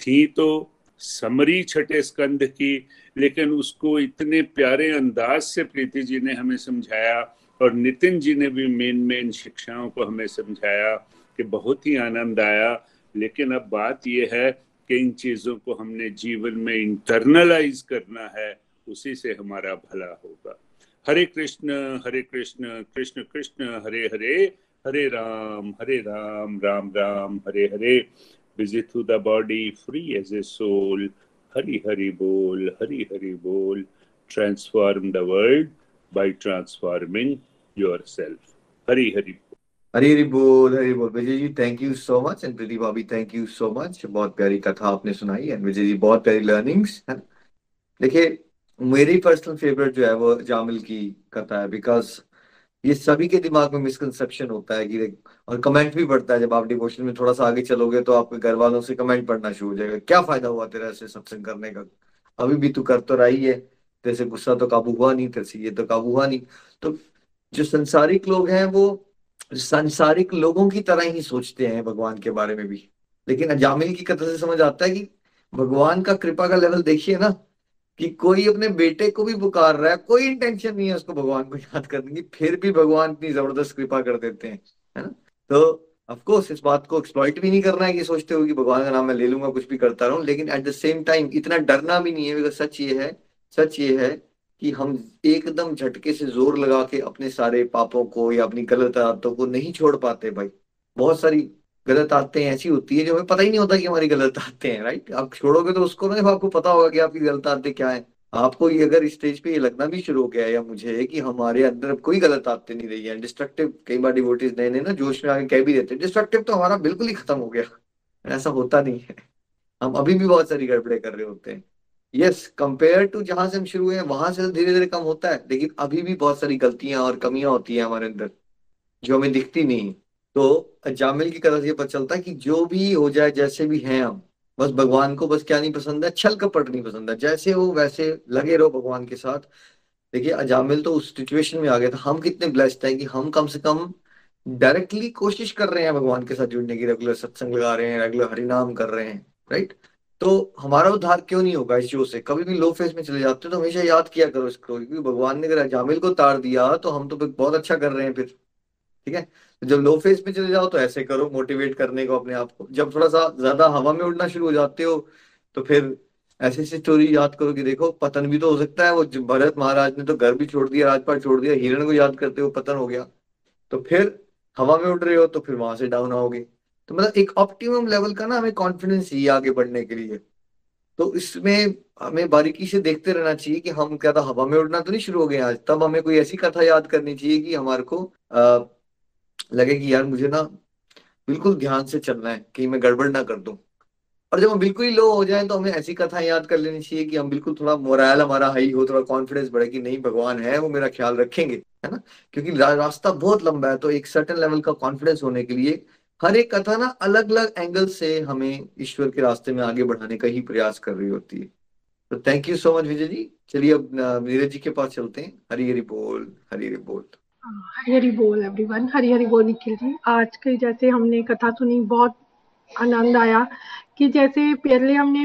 थी तो समरी छठे स्कंद की, लेकिन उसको इतने प्यारे अंदाज से प्रीति जी ने हमें समझाया और नितिन जी ने भी मेन मेन शिक्षाओं को हमें समझाया कि बहुत ही आनंद आया। लेकिन अब बात यह है कि इन चीज़ों को हमने जीवन में इंटरनलाइज करना है, उसी से हमारा भला होगा। हरे कृष्ण हरे कृष्ण कृष्ण कृष्ण, हरे हरे हरे राम हरे राम राम राम, हरे हरे। Busy through the body free as a soul hari hari bol hari hari bol transform the world by transforming yourself hari hari Hari बोल हरी बोल Vijay ji thank you so much and Preeti भाभी thank you so much बहुत प्यारी कथा आपने सुनाई and Vijay ji बहुत प्यारी लर्निंग्स है देखिए मेरी पर्सनल फेवरेट जो है वो जामिल की कथा है बिकॉज़ ये सभी के दिमाग में मिसकंसेप्शन होता है कि और कमेंट भी पड़ता है जब आप डिवोशन में थोड़ा सा आगे चलोगे तो आपके घर वालों से कमेंट पढ़ना शुरू हो जाएगा। क्या फ़ायदा हुआ तेरा ऐसे सत्संग करने का? अभी भी तू कर तो रही है। तेरे से गुस्सा तो काबू हुआ नहीं, तेरे से ये तो काबू हुआ नहीं। तो जो संसारिक लोग हैं वो संसारिक लोगों की तरह ही सोचते हैं भगवान के बारे में भी। लेकिन अजामिल की कथा से समझ आता है कि भगवान का कृपा का लेवल देखिए ना कि कोई अपने बेटे को भी पुकार रहा है, कोई इंटेंशन नहीं है उसको भगवान को याद करने की, फिर भी भगवान इतनी ज़बरदस्त कृपा कर देते हैं, है ना? तो ऑफकोर्स इस बात को एक्सप्लॉइट भी नहीं करना है कि सोचते हो कि भगवान का नाम मैं ले लूँगा, कुछ भी करता रहूँ, लेकिन एट द सेम टाइम इतना डरना भी नहीं है बिकॉज़ सच ये है, सच ये है कि हम एकदम झटके से ज़ोर लगा के अपने सारे पापों को या अपनी गलत आदतों को नहीं छोड़ पाते भाई। बहुत सारी गलत आदतें ऐसी होती है जो हमें पता ही नहीं होता कि हमारी गलत आदतें हैं राइट आप छोड़ोगे तो उसको ना आपको पता होगा कि आपकी गलत आदतें क्या है। आपको ये अगर स्टेज पे ये लगना भी शुरू हो गया या मुझे कि हमारे अंदर कोई गलत आदतें नहीं रही है डिस्ट्रक्टिव कई बार डिवोटीज नए नए ना जोश में आके कह भी देते हैं डिस्ट्रक्टिव तो हमारा बिल्कुल ही खत्म हो गया। ऐसा होता नहीं है। हम अभी भी बहुत सारी गड़बड़े कर रहे होते हैं। यस कंपेयर टू जहाँ से हम शुरू हुए वहाँ से धीरे धीरे कम होता है, लेकिन अभी भी बहुत सारी गलतियाँ और कमियाँ होती है हमारे अंदर, जो हमें दिखती नहीं तो जामिल की कथा से पता चलता है कि जो भी हो जाए, जैसे भी हैं हम, बस भगवान को बस क्या नहीं पसंद है, छल कपट नहीं पसंद है। जैसे हो, वैसे लगे रहो भगवान के साथ। देखिए अजामिल तो उस सिचुएशन में आ गया था। हम कितने ब्लेस्ड हैं कि हम कम से कम डायरेक्टली कोशिश कर रहे हैं भगवान के साथ जुड़ने की। रेगुलर सत्संग लगा रहे हैं रेगुलर हरिनाम कर रहे हैं राइट तो हमारा उद्धार क्यों नहीं होगा इस शो से? कभी भी लो फेस में चले जाते हो तो हमेशा याद किया करो इसको, क्योंकि भगवान ने अगर अजामिल को तार दिया तो हम तो बहुत अच्छा कर रहे हैं फिर, ठीक है? जब लो फ़ेज़ में चले जाओ तो ऐसे करो मोटिवेट करने को अपने आप को। जब थोड़ा सा ज़्यादा हवा में उड़ना शुरू हो जाते हो तो फिर ऐसी ऐसी स्टोरी याद करो कि देखो, पतन भी तो हो सकता है, वो भरत महाराज ने तो घर भी छोड़ दिया, राजपाट छोड़ दिया, हिरण को याद करते हो, पतन हो गया। तो फिर हवा में उड़ रहे हो तो फिर वहाँ से डाउन आओगे। तो मतलब एक ऑप्टिमम लेवल का ना हमें कॉन्फिडेंस चाहिए आगे बढ़ने के लिए। तो इसमें हमें बारीकी से देखते रहना चाहिए कि हम क्या था हवा में उड़ना तो नहीं शुरू हो गए आज। तब हमें कोई ऐसी कथा याद करनी चाहिए कि हमारे को लगे कि यार मुझे ना बिल्कुल ध्यान से चलना है कि मैं गड़बड़ ना कर दूँ। और जब हम बिल्कुल ही लो हो जाए तो हमें ऐसी कथा याद कर लेनी चाहिए कि हम बिल्कुल थोड़ा मोराल हमारा हाई हो, थोड़ा कॉन्फिडेंस बढ़े कि नहीं भगवान है, वो मेरा ख्याल रखेंगे, है ना? क्योंकि रास्ता बहुत लंबा है तो एक सर्टन लेवल का कॉन्फिडेंस होने के लिए हर एक कथा ना अलग अलग एंगल से हमें ईश्वर के रास्ते में आगे बढ़ाने का ही प्रयास कर रही होती है। तो thank you so much Vijay ji. चलिए अब नीरज जी के पास चलते हैं। हरी हरी बोल हरी हरी बोल। हरी बोल एवरीवन हरी हरी बोल, निखिल जी। आज के जैसे हमने कथा सुनी, बहुत आनंद आया कि जैसे पहले हमने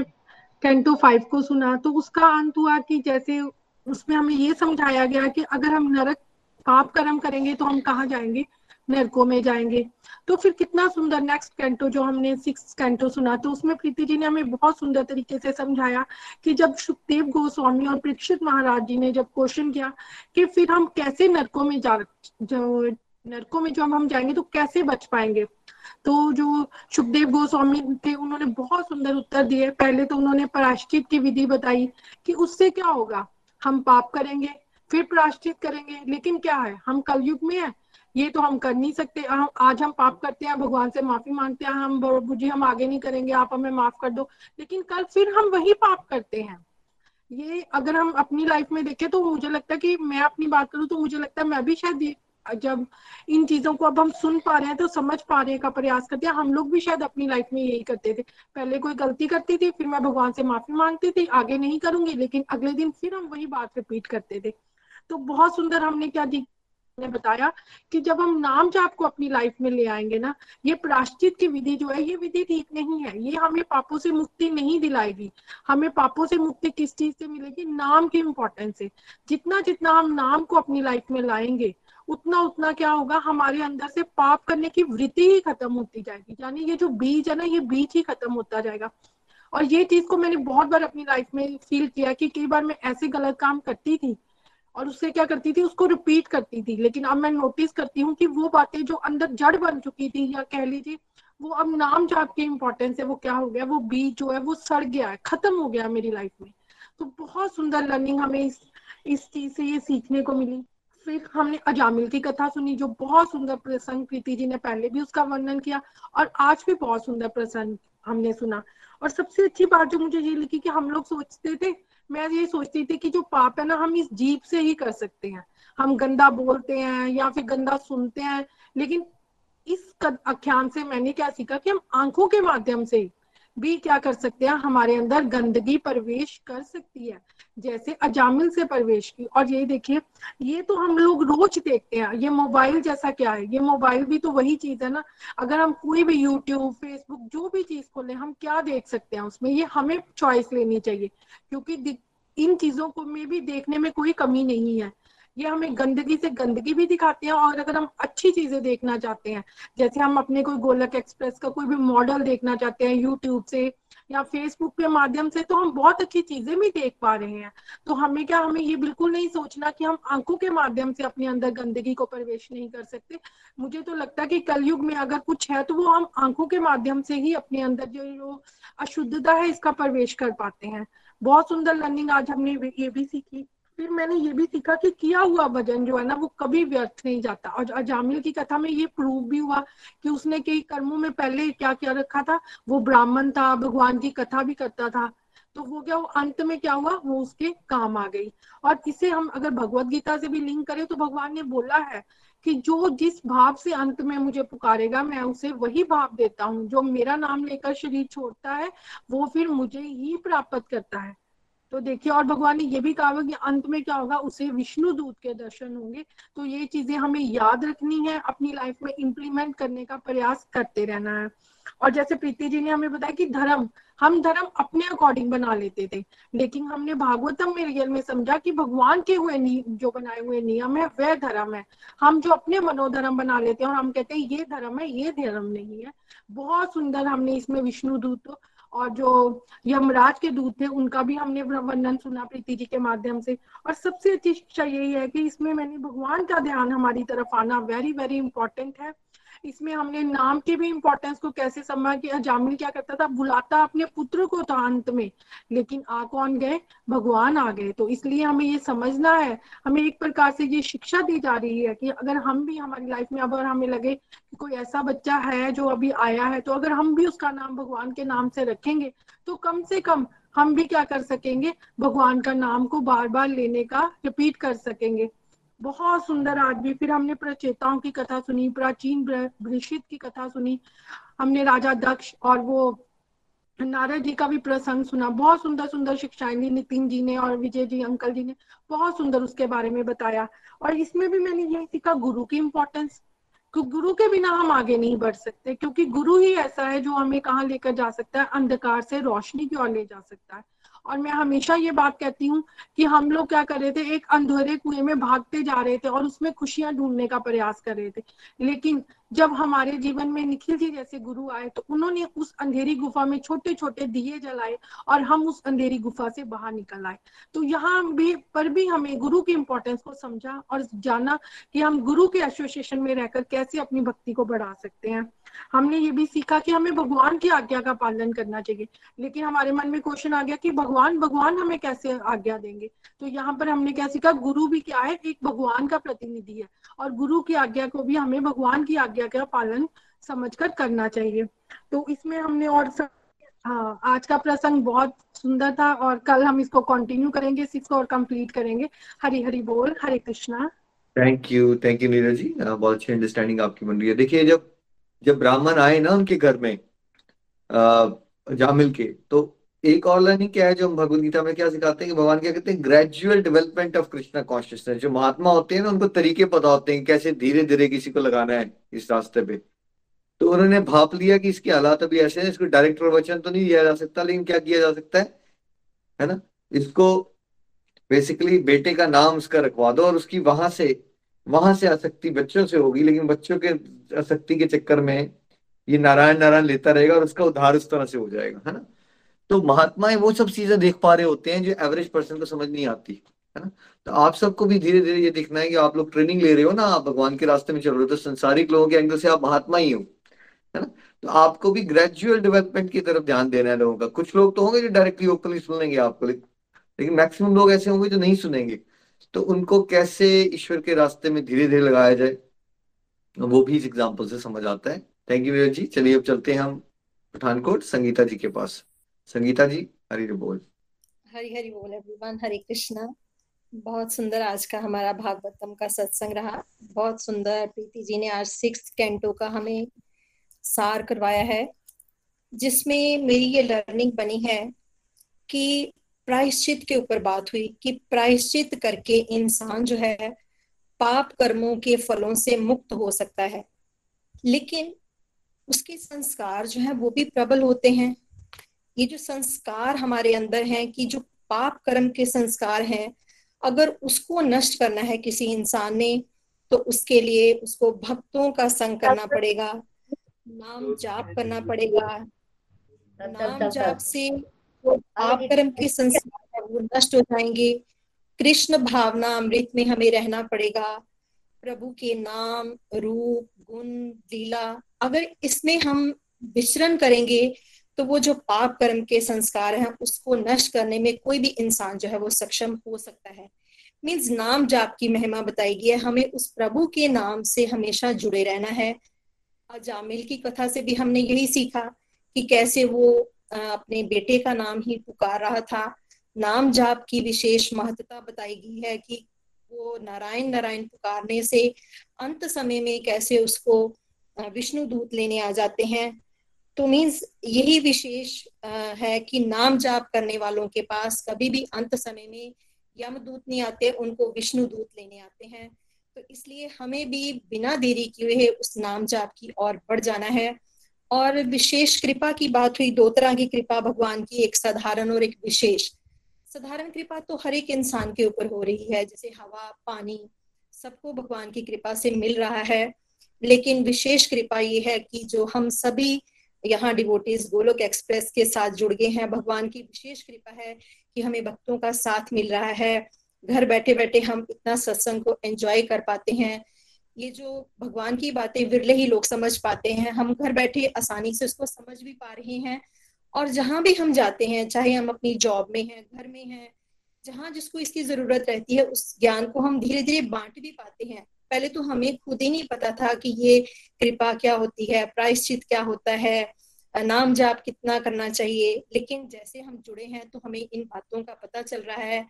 कैंटो फाइव को सुना तो उसका अंत हुआ कि जैसे उसमें हमें ये समझाया गया कि अगर हम नरक, पाप कर्म करेंगे तो हम कहाँ जाएँगे? नरकों में जाएँगे। तो फिर कितना सुंदर नेक्स्ट कैंटो जो हमने सिक्स कैंटो सुना तो उसमें प्रीति जी ने हमें बहुत सुंदर तरीके से समझाया कि जब सुखदेव गोस्वामी और परीक्षित महाराज जी ने जब क्वेश्चन किया कि फिर हम कैसे नरकों में जा, जो नरकों में जो हम जाएँगे तो कैसे बच पाएँगे? तो जो सुखदेव गोस्वामी थे, उन्होंने बहुत सुंदर उत्तर दिए। पहले तो उन्होंने प्राश्चित की विधि बताई कि उससे क्या होगा? हम पाप करेंगे, फिर प्राश्चित करेंगे, लेकिन क्या है? हम कलयुग में है ये तो हम कर नहीं सकते। हम आज हम पाप करते हैं, भगवान से माफ़ी मांगते हैं, हम प्रभु जी, हम आगे नहीं करेंगे, आप हमें माफ़ कर दो। लेकिन कल फिर हम वही पाप करते हैं। ये अगर हम अपनी लाइफ में देखें तो मुझे लगता है कि मैं अपनी बात करूँ तो मुझे लगता है मैं भी शायद जब इन चीज़ों को अब हम सुन पा रहे हैं तो समझ पा रहे का प्रयास करते हैं। हम लोग भी शायद अपनी लाइफ में यही करते थे। पहले कोई गलती करती थी, फिर मैं भगवान से माफ़ी मांगती थी, आगे नहीं करूँगी, लेकिन अगले दिन फिर हम वही बात रिपीट करते थे। तो बहुत सुंदर हमने क्या ने बताया कि जब हम नाम जाप को अपनी लाइफ में ले आएँगे ना, ये प्राश्चित की विधि जो है, ये विधि ठीक नहीं है। ये हमें पापों से मुक्ति नहीं दिलाएगी। हमें पापों से मुक्ति किस चीज़ से मिलेगी? नाम की इंपॉर्टेंस से। जितना जितना हम नाम को अपनी लाइफ में लाएँगे, उतना उतना क्या होगा? हमारे अंदर से पाप करने की वृत्ति ही खत्म होती जाएगी। यानी ये जो बीज है ना, ये बीज ही खत्म होता जाएगा। और ये चीज़ को मैंने बहुत बार अपनी लाइफ में फील किया कि कई बार मैं ऐसे गलत काम करती थी और उससे क्या करती थी, उसको रिपीट करती थी। लेकिन अब मैं नोटिस करती हूँ कि वो बातें जो अंदर जड़ बन चुकी थी, या कह लीजिए, वो अब नाम जाप की इम्पोर्टेंस है, वो क्या हो गया, वो बीज जो है, वो सड़ गया है, खत्म हो गया मेरी लाइफ में। तो बहुत सुंदर लर्निंग हमें इस इस चीज़ से ये सीखने को मिली। फिर हमने अजामिल की कथा सुनी, जो बहुत सुंदर प्रसंग प्रीति जी ने पहले भी उसका वर्णन किया, और आज भी बहुत सुंदर प्रसंग हमने सुना। और सबसे अच्छी बात जो मुझे ये लिखी कि हम लोग सोचते थे मैं ये सोचती थी कि जो पाप है ना, हम इस जीप से ही कर सकते हैं। हम गंदा बोलते हैं या फिर गंदा सुनते हैं, लेकिन इस आख्यान से मैंने क्या सीखा कि हम आँखों के माध्यम से भी क्या कर सकते हैं? हमारे अंदर गंदगी प्रवेश कर सकती है। जैसे अजामिल से प्रवेश की। और ये देखिए, ये तो हम लोग रोज देखते हैं। ये मोबाइल जैसा क्या है? ये मोबाइल भी तो वही चीज़ है ना। अगर हम कोई भी यूट्यूब, फेसबुक, जो भी चीज़ खोले, हम क्या देख सकते हैं उसमें? ये हमें चॉइस लेनी चाहिए। क्योंकि इन चीज़ों को में भी देखने में कोई कमी नहीं है। ये हमें गंदगी से गंदगी भी दिखाते हैं और अगर हम अच्छी चीज़ें देखना चाहते हैं, जैसे हम अपने कोई गोलक एक्सप्रेस का कोई भी मॉडल देखना चाहते हैं यूट्यूब से या फेसबुक के माध्यम से तो हम बहुत अच्छी चीज़ें भी देख पा रहे हैं। तो हमें क्या, हमें ये बिल्कुल नहीं सोचना कि हम आँखों के माध्यम से अपने अंदर गंदगी को प्रवेश नहीं कर सकते। मुझे तो लगता है कि कलयुग में अगर कुछ है तो वो हम आँखों के माध्यम से ही अपने अंदर जो अशुद्धता है, इसका प्रवेश कर पाते हैं। बहुत सुंदर लर्निंग आज हमने ये भी सीखी। फिर मैंने ये भी सीखा कि किया हुआ भजन जो है ना, वो कभी व्यर्थ नहीं जाता। और अजामिल की कथा में ये प्रूव भी हुआ कि उसने कई कर्मों में पहले क्या क्या रखा था, वो ब्राह्मण था, भगवान की कथा भी करता था। तो वो क्या वो अंत में क्या हुआ, वो उसके काम आ गई। और इसे हम अगर भगवत गीता से भी लिंक करें तो भगवान ने बोला है कि जो जिस भाव से अंत में मुझे पुकारेगा, मैं उसे वही भाव देता हूँ। जो मेरा नाम लेकर शरीर छोड़ता है, वो फिर मुझे ही प्राप्त करता है। तो देखिए, और भगवान ने ये भी कहा कि अंत में क्या होगा, उसे विष्णु दूत के दर्शन होंगे। तो ये चीज़ें हमें याद रखनी है, अपनी लाइफ में इम्प्लीमेंट करने का प्रयास करते रहना है। और जैसे प्रीति जी ने हमें बताया कि धर्म, हम धर्म अपने अकॉर्डिंग बना लेते थे। लेकिन हमने भागवतम में रियल में समझा कि भगवान के हुए जो बनाए हुए नियम है, वह धर्म है। हम जो अपने मनोधर्म बना लेते हैं और हम कहते हैं, ये धर्म है, ये धर्म नहीं है। बहुत सुंदर हमने इसमें विष्णु दूत और जो यमराज के दूत थे, उनका भी हमने वर्णन सुना प्रीति जी के माध्यम से। और सबसे अच्छी शिक्षा यही है कि इसमें मैंने भगवान का ध्यान हमारी तरफ़ आना वेरी वेरी इंपॉर्टेंट है। इसमें हमने नाम के भी इम्पोर्टेंस को कैसे समझा कि अजामिल क्या करता था? बुलाता अपने पुत्र को था अंत में, लेकिन आ कौन गए? भगवान आ गए। तो इसलिए हमें ये समझना है। हमें एक प्रकार से ये शिक्षा दी जा रही है कि अगर हम भी हमारी लाइफ में अगर हमें लगे कि कोई ऐसा बच्चा है जो अभी आया है तो अगर हम भी उसका नाम भगवान के नाम से रखेंगे तो कम से कम हम भी क्या कर सकेंगे? भगवान का नाम को बार बार लेने का रिपीट कर सकेंगे। बहुत सुंदर आदमी। फिर हमने प्रचेताओं की कथा सुनी, प्राचीन भ्रषित की कथा सुनी। हमने राजा दक्ष और वो नारद जी का भी प्रसंग सुना। बहुत सुंदर सुंदर शिक्षाएँ दी नितिन जी ने और विजय जी, अंकल जी ने। बहुत सुंदर उसके बारे में बताया। और इसमें भी मैंने यही सीखा, गुरु की इम्पोर्टेंस गुरु के बिना हम आगे नहीं बढ़ सकते, क्योंकि गुरु ही ऐसा है जो हमें कहाँ लेकर जा सकता है? अंधकार से रोशनी की ओर ले जा सकता है। और मैं हमेशा ये बात कहती हूँ कि हम लोग क्या कर रहे थे, एक अंधेरे कुएँ में भागते जा रहे थे और उसमें खुशियाँ ढूँढने का प्रयास कर रहे थे। लेकिन जब हमारे जीवन में निखिल जी जैसे गुरु आए तो उन्होंने उस अंधेरी गुफा में छोटे छोटे दिए जलाए और हम उस अंधेरी गुफा से बाहर निकल आए। तो यहाँ भी, पर भी हमें गुरु की इम्पोर्टेंस को समझा और जाना कि हम गुरु के एसोसिएशन में रहकर कैसे अपनी भक्ति को बढ़ा सकते हैं। हमने ये भी सीखा कि हमें भगवान की आज्ञा का पालन करना चाहिए। लेकिन हमारे मन में क्वेश्चन आ गया कि भगवान भगवान हमें कैसे आज्ञा देंगे? तो यहाँ पर हमने क्या सीखा, गुरु भी क्या है, एक भगवान का प्रतिनिधि है और गुरु की आज्ञा को भी हमें भगवान की आज्ञा का पालन समझकर करना चाहिए। तो इसमें हमने और सब हाँ आज का प्रसंग बहुत सुंदर था और कल हम इसको कंटिन्यू करेंगे इसको और कंप्लीट करेंगे। हरी हरी बोल, Hare Krishna. Thank you thank you Neeraj ji. बहुत अच्छी अंडरस्टैंडिंग आपकी बन रही है। देखिए, जब जब ब्राह्मण आए ना उनके घर में जामिल के तो एक और लर्निंग क्या है जो हम भगवत गीता में क्या सिखाते हैं कि भगवान क्या कहते हैं gradual development of Krishna consciousness जो महात्मा होते हैं ना, उनको तरीके पता होते हैं कैसे धीरे धीरे किसी को लगाना है इस रास्ते पे। तो उन्होंने भाप लिया कि इसके हालात अभी ऐसे हैं, इसको डायरेक्ट प्रवचन तो नहीं दिया जा सकता, लेकिन क्या किया जा सकता है? है ना? इसको बेसिकली बेटे का नाम उसका रखवा दो और उसकी वहाँ से वहाँ से आसक्ति बच्चों से होगी, लेकिन बच्चों के आसक्ति के चक्कर में ये नारायण नारायण लेता रहेगा और उसका उद्धार उस तरह से हो जाएगा, है ना? तो महात्माएँ वो सब चीज़ें देख पा रहे होते हैं जो एवरेज पर्सन को समझ नहीं आती, है ना? तो आप सबको भी धीरे धीरे ये देखना है कि आप लोग ट्रेनिंग ले रहे हो ना, आप भगवान के रास्ते में चल रहे हो तो संसारिक लोगों के एंगल से आप महात्मा ही हो, है ना? तो आपको भी ग्रेजुअल डेवलपमेंट की तरफ़ ध्यान देना है लोगों का। कुछ लोग तो होंगे जो डायरेक्टली ओपनली सुन लेंगे आपको, लेकिन मैक्सिमम लोग ऐसे होंगे जो नहीं सुनेंगे। तो उनको कैसे ईश्वर के रास्ते में धीरे धीरे लगाया जाए? वो भी इस एग्ज़ाम्पल से समझ आता है। थैंक यू जी चलिए अब चलते हैं हम पठानकोट, संगीता जी के पास। संगीता जी, हरी बोल। हरी हरी बोल एवरीवन हरे कृष्णा। बहुत सुंदर आज का हमारा भागवतम का सत्संग रहा। बहुत सुंदर प्रीति जी ने आज सिक्स कैंटो का हमें सार करवाया है, जिसमें मेरी ये लर्निंग बनी है कि प्रायश्चित के ऊपर बात हुई कि प्रायश्चित करके इंसान जो है पाप कर्मों के फलों से मुक्त हो सकता है। लेकिन उसके संस्कार जो है वो भी प्रबल होते हैं। ये जो संस्कार हमारे अंदर हैं कि जो पाप कर्म के संस्कार हैं अगर उसको नष्ट करना है किसी इंसान ने तो उसके लिए उसको भक्तों का संग करना पड़ेगा नाम जाप करना पड़ेगा। नाम जाप से पाप कर्म के संस्कार नष्ट हो जाएँगे। कृष्ण भावना अमृत में हमें रहना पड़ेगा। प्रभु के नाम, रूप, गुण, लीला, अगर इसमें हम विचरण करेंगे तो वो जो पाप कर्म के संस्कार हैं, उसको नष्ट करने में कोई भी इंसान जो है, वो सक्षम हो सकता है। मीन्स नाम जाप की महिमा बताई गई है, हमें उस प्रभु के नाम से हमेशा जुड़े रहना है। जामिल की कथा से भी हमने यही सीखा कि कैसे वो अपने बेटे का नाम ही पुकार रहा था। नाम जाप की विशेष महत्ता बताई गई है कि वो नारायण नारायण पुकारने से अंत समय में कैसे उसको विष्णु दूत लेने आ जाते हैं। तो मीन्स यही विशेष है कि नाम जाप करने वालों के पास कभी भी अंत समय में यमदूत नहीं आते, उनको विष्णु दूत लेने आते हैं। तो इसलिए हमें भी बिना देरी किए उस नाम जाप की ओर बढ़ जाना है। और विशेष कृपा की बात हुई, दो तरह की कृपा भगवान की, एक साधारण और एक विशेष। साधारण कृपा तो हर एक इंसान के ऊपर हो रही है, जैसे हवा, पानी, सबको भगवान की कृपा से मिल रहा है। लेकिन विशेष कृपा ये है कि जो हम सभी यहाँ डिवोटीज गोलोक एक्सप्रेस के साथ जुड़ गए हैं, भगवान की विशेष कृपा है कि हमें भक्तों का साथ मिल रहा है। घर बैठे बैठे हम इतना सत्संग को एंजॉय कर पाते हैं ये जो भगवान की बातें विरले ही लोग समझ पाते हैं, हम घर बैठे आसानी से उसको समझ भी पा रहे हैं और जहाँ भी हम जाते हैं, चाहे हम अपनी जॉब में हैं, घर में हैं, जहाँ जिसको इसकी ज़रूरत रहती है, उस ज्ञान को हम धीरे धीरे बांट भी पाते हैं। पहले तो हमें खुद ही नहीं पता था कि ये कृपा क्या होती है, प्रायश्चित क्या होता है, नाम जाप कितना करना चाहिए। लेकिन जैसे हम जुड़े हैं तो हमें इन बातों का पता चल रहा है।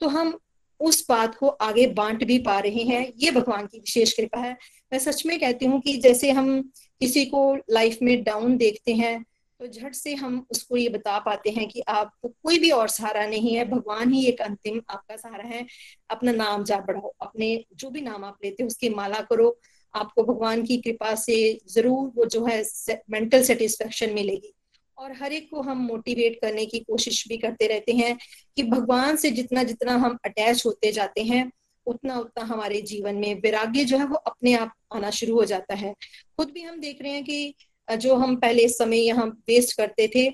तो हम उस बात को आगे बांट भी पा रहे हैं। ये भगवान की विशेष कृपा है। मैं सच में कहती हूँ कि जैसे हम किसी को लाइफ में डाउन देखते हैं तो झट से हम उसको ये बता पाते हैं कि आपको कोई भी और सहारा नहीं है। भगवान ही एक अंतिम आपका सहारा है। अपना नाम जा बढ़ाओ। अपने जो भी नाम आप लेते हो, उसकी माला करो। आपको भगवान की कृपा से ज़रूर वो जो है मेंटल सेटिस्फेक्शन मिलेगी। और हर एक को हम मोटिवेट करने की कोशिश भी करते रहते हैं कि भगवान से जितना जितना हम अटैच होते जाते हैं, उतना उतना हमारे जीवन में वैराग्य जो है वो अपने आप आना शुरू हो जाता है। खुद भी हम देख रहे हैं कि जो हम पहले समय यहाँ वेस्ट करते थे,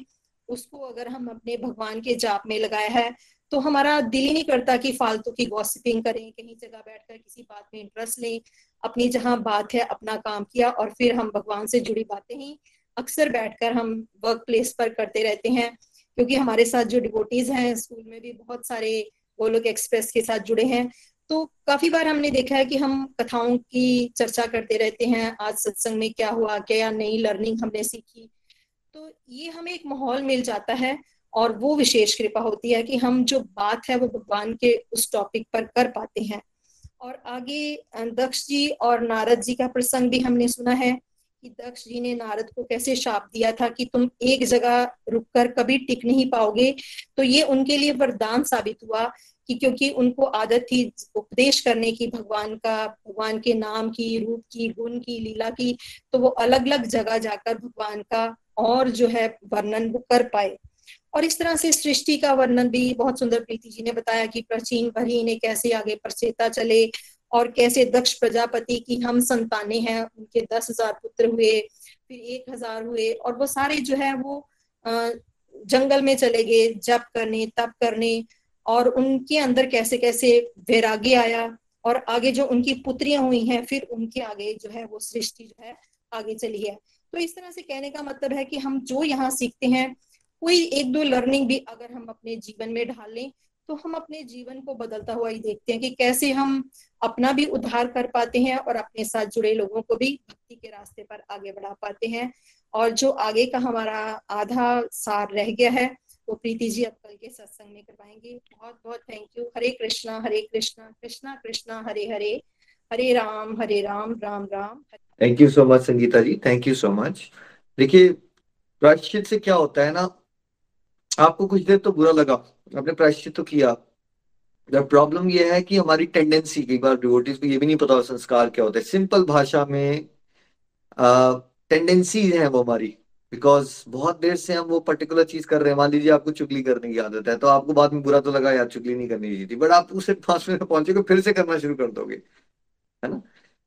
उसको अगर हम अपने भगवान के जाप में लगाया है तो हमारा दिल ही नहीं करता कि फालतू की गॉसिपिंग करें, कहीं जगह बैठकर किसी बात में इंटरेस्ट लें, अपनी जहाँ बात है, अपना काम किया और फिर हम भगवान से जुड़ी बातें ही। अक्सर बैठकर हम वर्क प्लेस पर करते रहते हैं, क्योंकि हमारे साथ जो डिवोटीज हैं स्कूल में भी बहुत सारे वो लोग एक्सप्रेस के साथ जुड़े हैं। तो काफ़ी बार हमने देखा है कि हम कथाओं की चर्चा करते रहते हैं, आज सत्संग में क्या हुआ, क्या नई लर्निंग हमने सीखी। तो ये हमें एक माहौल मिल जाता है और वो विशेष कृपा होती है कि हम जो बात है वो भगवान के उस टॉपिक पर कर पाते हैं। और आगे दक्ष जी और नारद जी का प्रसंग भी हमने सुना है। कि दक्ष जी ने नारद को कैसे शाप दिया था कि तुम एक जगह रुककर कभी टिक नहीं पाओगे? तो ये उनके लिए वरदान साबित हुआ कि क्योंकि उनको आदत थी उपदेश करने की, भगवान का, भगवान के नाम की, रूप की, गुण की, लीला की तो वो अलग अलग जगह जाकर भगवान का और जो है वर्णन वो कर पाए। और इस तरह से सृष्टि का वर्णन भी बहुत सुंदर प्रीति जी ने बताया कि प्राचीन भरी ने कैसे आगे प्रचेता चले और कैसे दक्ष प्रजापति की हम संताने हैं, उनके दस हज़ार पुत्र हुए, फिर एक हज़ार हुए, और वो सारे जो है वो जंगल में चले गए, जप करने, तप करने, और उनके अंदर कैसे कैसे वैराग्य आया, और आगे जो उनकी पुत्रियाँ हुई हैं, फिर उनके आगे जो है वो सृष्टि जो है आगे चली है। तो इस तरह से कहने का मतलब है कि हम जो यहाँ सीखते हैं, कोई एक दो लर्निंग भी अगर हम अपने जीवन में ढाल लें तो हम अपने जीवन को बदलता हुआ ही देखते हैं कि कैसे हम अपना भी उद्धार कर पाते हैं और अपने साथ जुड़े लोगों को भी भक्ति के रास्ते पर आगे बढ़ा पाते हैं। और जो आगे का हमारा आधा सार रह गया है, वो प्रीति जी अब कल के सत्संग में करवाएँगे। बहुत बहुत thank you Hare Krishna Hare Krishna Krishna Krishna, Hare Hare. Hare Ram Hare Ram Ram Ram. Thank you so much Sangeeta ji. Thank you so much देखिए प्रायश्चित से क्या होता है ना, आपको कुछ देर तो बुरा लगा। आपने प्रायश्चित तो किया। प्रॉब्लम ये है कि हमारी टेंडेंसी कई बार डिवोटीज को ये भी नहीं पता संस्कार क्या होता है। सिंपल भाषा में टेंडेंसी है वो हमारी। बिकॉज़ बहुत देर से हम वो पर्टिकुलर चीज़ कर रहे हैं। मान लीजिए आपको चुगली करने की आदत है तो आपको बाद में बुरा तो लगा, यार, चुगली नहीं करनी चाहिए थी। बट आप उसे पाँच मिनट पहुंचेगे फिर से करना शुरू कर दोगे। है ना?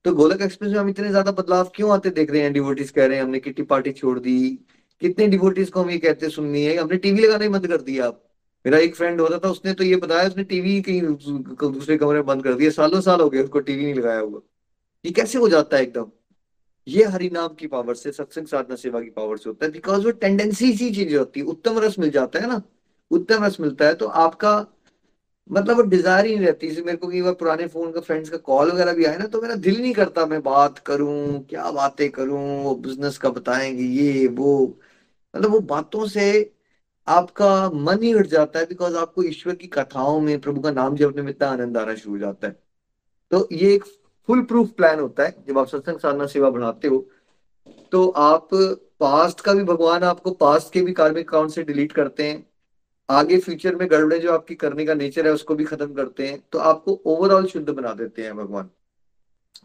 तो गोलक एक्सप्रेस में हम इतने ज़्यादा बदलाव क्यों आते देख रहे हैं? डिवोटीज कह रहे हैं, हमने किट्टी पार्टी छोड़ दी। कितने डिवोटीज को हम ये कहते सुननी है। हमने टीवी लगाना ही बंद कर दिया। आप मेरा एक फ्रेंड होता था, उसने तो ये बताया, उसने टीवी कहीं दूसरे कमरे में बंद कर दिया, सालों साल हो गए उसको टीवी नहीं लगाया हुआ। ये कैसे हो जाता है एकदम? ये हरि नाम की पावर से, सत्संग साधना सेवा की पावर से होता है बिकॉज़ वो टेंडेंसी सी चीज़ होती है, उत्तम रस मिल जाता है ना? उत्तम रस मिलता है तो आपका मतलब वो डिज़ायर ही नहीं रहती। मेरे को कई बार पुराने फ़ोन का फ्रेंड्स का कॉल वगैरह भी आए ना तो मेरा दिल नहीं करता, मैं बात करूँ, क्या बातें करूँ, वो बिज़नेस का बताएँगे, ये, वो। मतलब वो बातों से आपका मन ही उठ जाता है बिकॉज़ आपको ईश्वर की कथाओं में, प्रभु का नाम जपने में इतना आनंद आना शुरू हो जाता है। तो ये एक फुल प्रूफ प्लान होता है, जब आप सत्संग साधना सेवा बढ़ाते हो तो आप पास्ट का भी भगवान आपको पास्ट के भी कार्मिक अकाउंट से डिलीट करते हैं, आगे फ्यूचर में गड़बड़े जो आपकी करने का नेचर है उसको भी खत्म करते हैं तो आपको ओवरऑल शुद्ध बना देते हैं भगवान।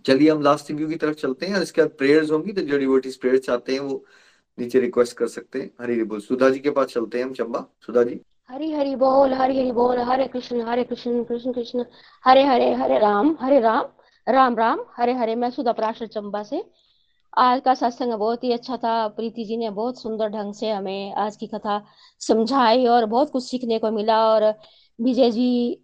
चलिए हम लास्ट रिव्यू की तरफ़ चलते हैं, और इसके बाद प्रेयर्स होंगी तो जो डिवोटीज प्रेयर्स चाहते हैं वो नीचे रिक्वेस्ट कर सकते हैं। हरी हरी बोल। सुधा जी के पास चलते हैं हम, चंबा। सुधा जी। हरी हरी बोल, हरी हरी बोल। हरे कृष्ण हरे कृष्ण कृष्ण कृष्ण। हरे हरे हरे राम हरे राम राम राम। हरे हरे, मैं सुधा प्राशर चंबा से। आज का सत्संग बहुत ही अच्छा था। प्रीति जी ने बहुत सुंदर ढंग से हमें आज की कथा समझाई और बहुत कुछ सीखने को मिला और विजय जी,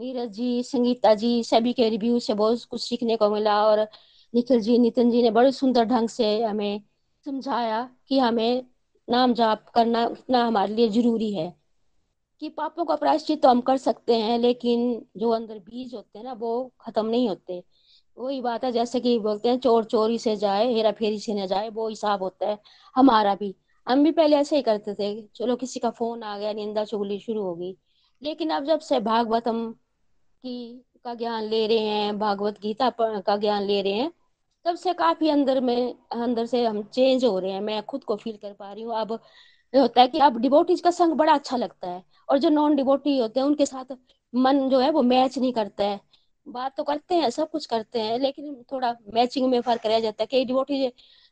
नीरज जी, संगीता जी सभी के रिव्यू से बहुत कुछ सीखने को मिला और निखिल जी, नितिन जी ने बड़े सुंदर ढंग से हमें समझाया कि हमें नाम जाप करना उतना हमारे लिए ज़रूरी है। कि पापों का प्रायश्चित तो हम कर सकते हैं, लेकिन जो अंदर बीज होते हैं ना, वो खत्म नहीं होते। वही बात है, जैसे कि बोलते हैं, चोर चोरी से जाए, हेरा फेरी से न जाए, वो हिसाब होता है हमारा भी। हम भी पहले ऐसे ही करते थे, चलो किसी का फ़ोन आ गया, निंदा चुगली शुरू होगी। लेकिन अब जब से भागवतम की का ज्ञान ले रहे हैं, भागवत गीता का ज्ञान ले रहे हैं तब से काफ़ी अंदर में, अंदर से हम चेंज हो रहे हैं। मैं खुद को फील कर पा रही हूँ। अब होता है कि अब डिबोटीज का संग बड़ा अच्छा लगता है और जो नॉन डिबोटी होते हैं, उनके साथ मन जो है वो मैच नहीं करता है। बात तो करते हैं, सब कुछ करते हैं, लेकिन थोड़ा मैचिंग में फ़र्क रह जाता है कई डिबोटी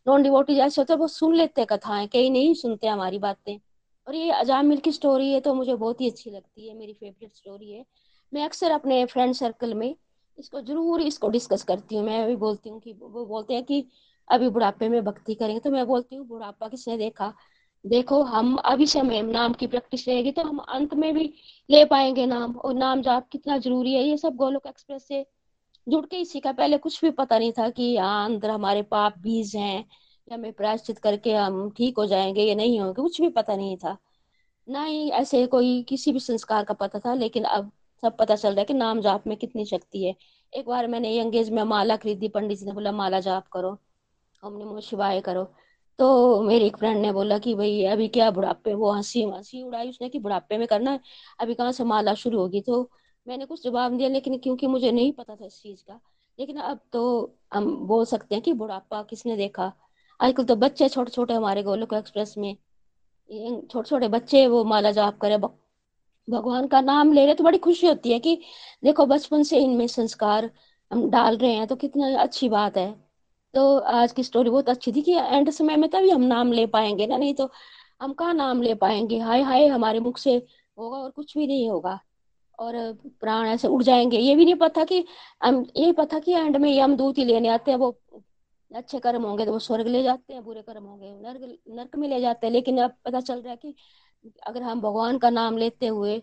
नॉन डिबोटी जैसे होते हैं, वो सुन लेते हैं कथाएँ कई नहीं सुनते हमारी बातें। और ये अजामिल की स्टोरी है तो मुझे बहुत ही अच्छी लगती है। मेरी फेवरेट स्टोरी है। मैं अक्सर अपने फ्रेंड सर्कल में इसको ज़रूर इसको डिस्कस करती हूँ। मैं भी बोलती हूँ कि, वो बोलते हैं कि अभी बुढ़ापे में भक्ति करेंगे। तो मैं बोलती हूँ, बुढ़ापा किसने देखा? देखो, हम अभी से में नाम की प्रैक्टिस रहेगी तो हम अंत में भी ले पाएँगे नाम। और नाम जाप कितना ज़रूरी है? ये सब गोलोक एक्सप्रेस से जुड़ के ही सीखा पहले कुछ भी पता नहीं था कि अंदर हमारे पाप बीज हैं, या हमें प्रायश्चित करके हम ठीक हो जाएँगे या नहीं होंगे, कुछ भी पता नहीं था। ना ही ऐसे कोई किसी भी संस्कार का पता था, लेकिन अब सब पता चल रहा है कि नाम जाप में कितनी शक्ति है। एक बार मैंने यंग एज में माला खरीदी, पंडित जी ने बोला, माला जाप करो ओम नमो शिवाय करो। तो मेरी एक फ्रेंड ने बोला कि, भाई, अभी क्या बुढ़ापे, वो हँसी हँसी उड़ाई उसने कि बुढ़ापे में करना है, अभी कहाँ से माला शुरू होगी? तो मैंने कुछ जवाब दिया, लेकिन क्योंकि मुझे नहीं पता था इस चीज़ का, लेकिन अब तो हम बोल सकते हैं कि बुढ़ापा किसने देखा? आजकल तो बच्चे छोटे छोटे हमारे गोलोक एक्सप्रेस में छोटे छोटे बच्चे वो माला जाप करे भगवान का नाम ले रहे तो बड़ी खुशी होती है कि देखो बचपन से इनमें संस्कार हम डाल रहे हैं तो कितना अच्छी बात है। तो आज की स्टोरी बहुत अच्छी थी कि एंड समय में तभी हम नाम ले पाएँगे ना, नहीं तो हम कहाँ नाम ले पाएँगे? हाय हाय, हमारे मुख से होगा और कुछ भी नहीं होगा। और प्राण ऐसे उड़ जाएँगे। ये भी नहीं पता कि हम, ये पता कि एंड में हम दूध ही लेने आते हैं, वो अच्छे कर्म होंगे तो वो स्वर्ग ले जाते हैं, बुरे कर्म होंगे नर्क नर्क में ले जाते हैं, लेकिन अब पता चल रहा है कि अगर हम भगवान का नाम लेते हुए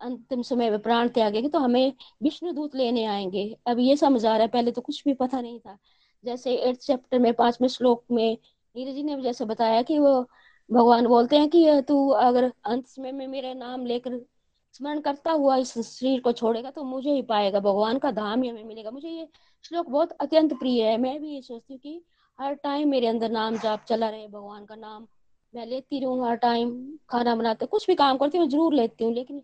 अंतिम समय में प्राण त्यागेंगे तो हमें विष्णु दूत लेने आएँगे। अब ये समझ आ रहा है, पहले तो कुछ भी पता नहीं था। जैसे एट चैप्टर में, पाँचवें श्लोक में नीरज जी ने जैसे बताया कि वो भगवान बोलते हैं कि, तू अगर अंत समय में मेरा नाम लेकर स्मरण करता हुआ इस शरीर को छोड़ेगा तो मुझे ही पाएगा। भगवान का धाम ही हमें मिलेगा। मुझे ये श्लोक बहुत अत्यंत प्रिय है। मैं भी ये सोचती हूँ कि हर टाइम मेरे अंदर नाम जाप चला रहे, भगवान का नाम मैं लेती रहूँ हर टाइम खाना बनाते, कुछ भी काम करती हूँ ज़रूर लेती हूँ, लेकिन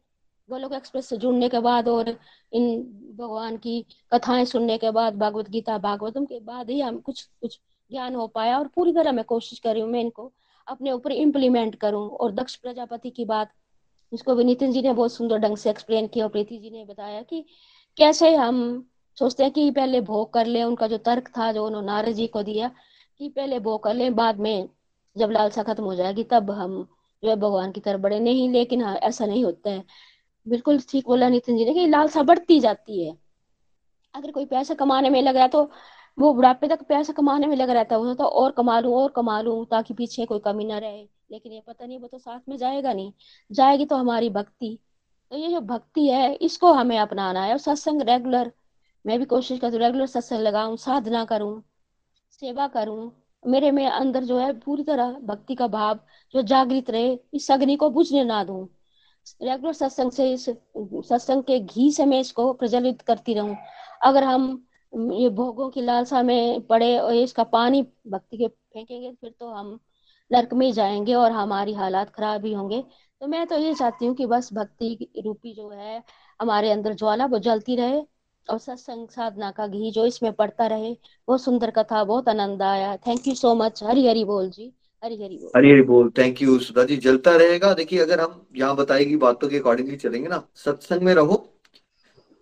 गोलोक एक्सप्रेस से जुड़ने के बाद और इन भगवान की कथाएँ सुनने के बाद, भागवत गीता, भागवतम के बाद ही हम कुछ कुछ ज्ञान हो पाया और पूरी तरह मैं कोशिश कर रही हूँ, मैं इनको अपने ऊपर इम्प्लीमेंट करूँ। और दक्ष प्रजापति की बात इसको भी नितिन जी ने बहुत सुंदर ढंग से एक्सप्लेन किया और प्रीति जी ने बताया कि कैसे हम सोचते हैं कि पहले भोग कर ले, उनका जो तर्क था, जो उन्होंने नारद जी को दिया कि पहले भोग कर ले, बाद में जब लालसा खत्म हो जाएगी, तब हम जो है भगवान की तरफ़ बढ़े। नहीं, लेकिन हाँ ऐसा नहीं होता है। बिल्कुल ठीक बोला नितिन जी ने कि लालसा बढ़ती जाती है। अगर कोई पैसा कमाने में लग रहा है तो वो बुढ़ापे तक पैसा कमाने में लगा रहता है तो और कमा लू, और कमा लू, ताकि पीछे कोई कमी ना रहे। लेकिन ये पता नहीं, वो तो साथ में जाएगा नहीं। जाएगी तो हमारी भक्ति। तो ये जो भक्ति है, इसको हमें अपनाना है। और सत्संग रेगुलर मैं भी कोशिश करती हूँ रेगुलर सत्संग लगाऊँ, साधना करूँ, सेवा करूँ। मेरे में अंदर जो है पूरी तरह भक्ति का भाव जो जागृत रहे, इस अग्नि को बुझने ना दूँ। रेगुलर सत्संग से इस, सत्संग के घी से मैं इसको प्रज्वलित करती रहूँ। अगर हम, ये भोगों की लालसा में पड़े और इसका पानी भक्ति के फेंकेंगे, फिर तो हम नरक में जाएँगे और हमारी हालात खराब ही होंगे। तो मैं तो ये चाहती हूँ कि बस भक्ति रूपी जो है, हमारे अंदर ज्वाला वो जलती रहे। और सत्संग साधना का घी जो इसमें पड़ता रहे, बहुत सुंदर कथा, बहुत आनंद आया। Thank you so much Hari Hari बोल जी। हरी हरी बोल। हरी हरी बोल। Thank you Sudha ji. जलता रहेगा। देखिए, अगर हम यहाँ बताएगी बातों के अकॉर्डिंगली चलेंगे ना। सत्संग में रहो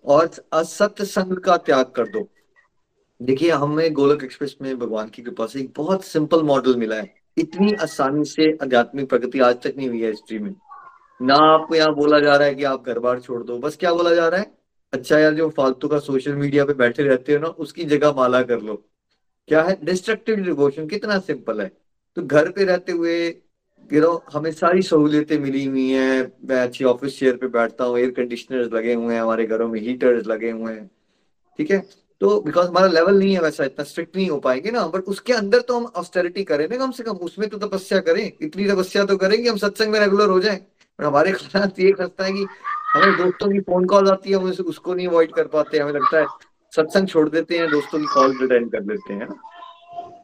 और असत्य संग का त्याग कर दो। देखिए, हमें गोलक एक्सप्रेस में भगवान की कृपा से एक बहुत सिंपल मॉडल मिला है। इतनी आसानी से आध्यात्मिक प्रगति आज तक नहीं हुई है हिस्ट्री में। ना आपको यहाँ बोला जा रहा है कि आप घर बार छोड़ दो। बस क्या बोला जा रहा है? अच्छा यार, जो फालतू का सोशल मीडिया पे बैठे रहते हो ना, उसकी जगह माला कर लो। क्या है? डिस्ट्रक्टिव डिवोशन कितना सिंपल है। तो घर पे रहते हुए यू नो हमें सारी सहूलियतें मिली हुई हैं। मैं अच्छी ऑफ़िस चेयर पे बैठता हूँ एयर कंडीशनर्स लगे हुए हैं, हमारे घरों में हीटर्स लगे हुए हैं। ठीक है? तो बिकॉज़ हमारा लेवल नहीं है वैसा, इतना स्ट्रिक्ट नहीं हो पाएँगे ना। बट उसके अंदर तो हम ऑस्टेरिटी करें ना कम से कम, उसमें तो तपस्या करें। इतनी तपस्या तो करेंगे, हम सत्संग में रेगुलर हो जाए। हमारे हालात ये करता है कि हमें दोस्तों की फ़ोन कॉल आती है, हम उसको नहीं अवॉइड कर पाते, हमें लगता है सत्संग छोड़ देते हैं, दोस्तों की कॉल अटेंड कर लेते हैं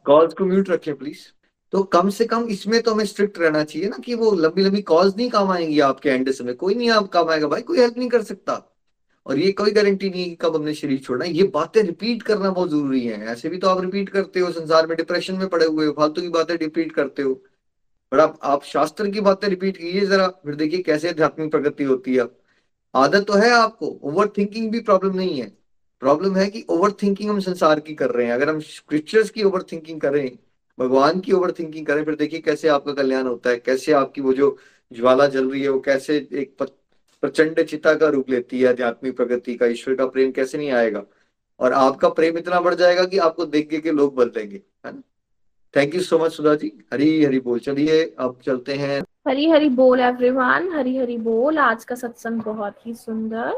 कॉल्स को म्यूट रखें प्लीज़ तो कम से कम इसमें तो हमें स्ट्रिक्ट रहना चाहिए ना कि वो लंबी लंबी कॉल्स नहीं काम आएँगी आपके एंड समय कोई नहीं आप काम आएगा, भाई, कोई हेल्प नहीं कर सकता। और ये कोई गारंटी नहीं है कब हमने शरीर छोड़ना ये बातें रिपीट करना बहुत ज़रूरी है। ऐसे भी तो आप रिपीट करते हो, संसार में डिप्रेशन में पड़े हुए हो, फालतू की बातें रिपीट करते हो। पर आप आप शास्त्र की बातें रिपीट कीजिए जरा, फिर देखिए कैसे आध्यात्मिक प्रगति होती है आदत तो है आपको ओवर थिंकिंग भी प्रॉब्लम नहीं है। प्रॉब्लम है कि ओवर थिंकिंग हम संसार की कर रहे हैं। अगर हम स्क्रिप्चर्स की ओवर थिंकिंग करें, भगवान की ओवर थिंकिंग करें, फिर देखिए कैसे आपका कल्याण होता है, कैसे आपकी वो जो ज्वाला जल रही है, वो कैसे एक प्रचंड चिता का रूप लेती है आध्यात्मिक प्रगति का, ईश्वर का प्रेम कैसे नहीं आएगा? और आपका प्रेम इतना बढ़ जाएगा कि आपको देख के लोग बदलेंगे, है ना? Thank you so much Sudha ji Hari Hari बोल। चलिए, अब चलते हैं। हरी हरी बोल एवरीवन हरी हरी बोल। आज का सत्संग बहुत ही सुंदर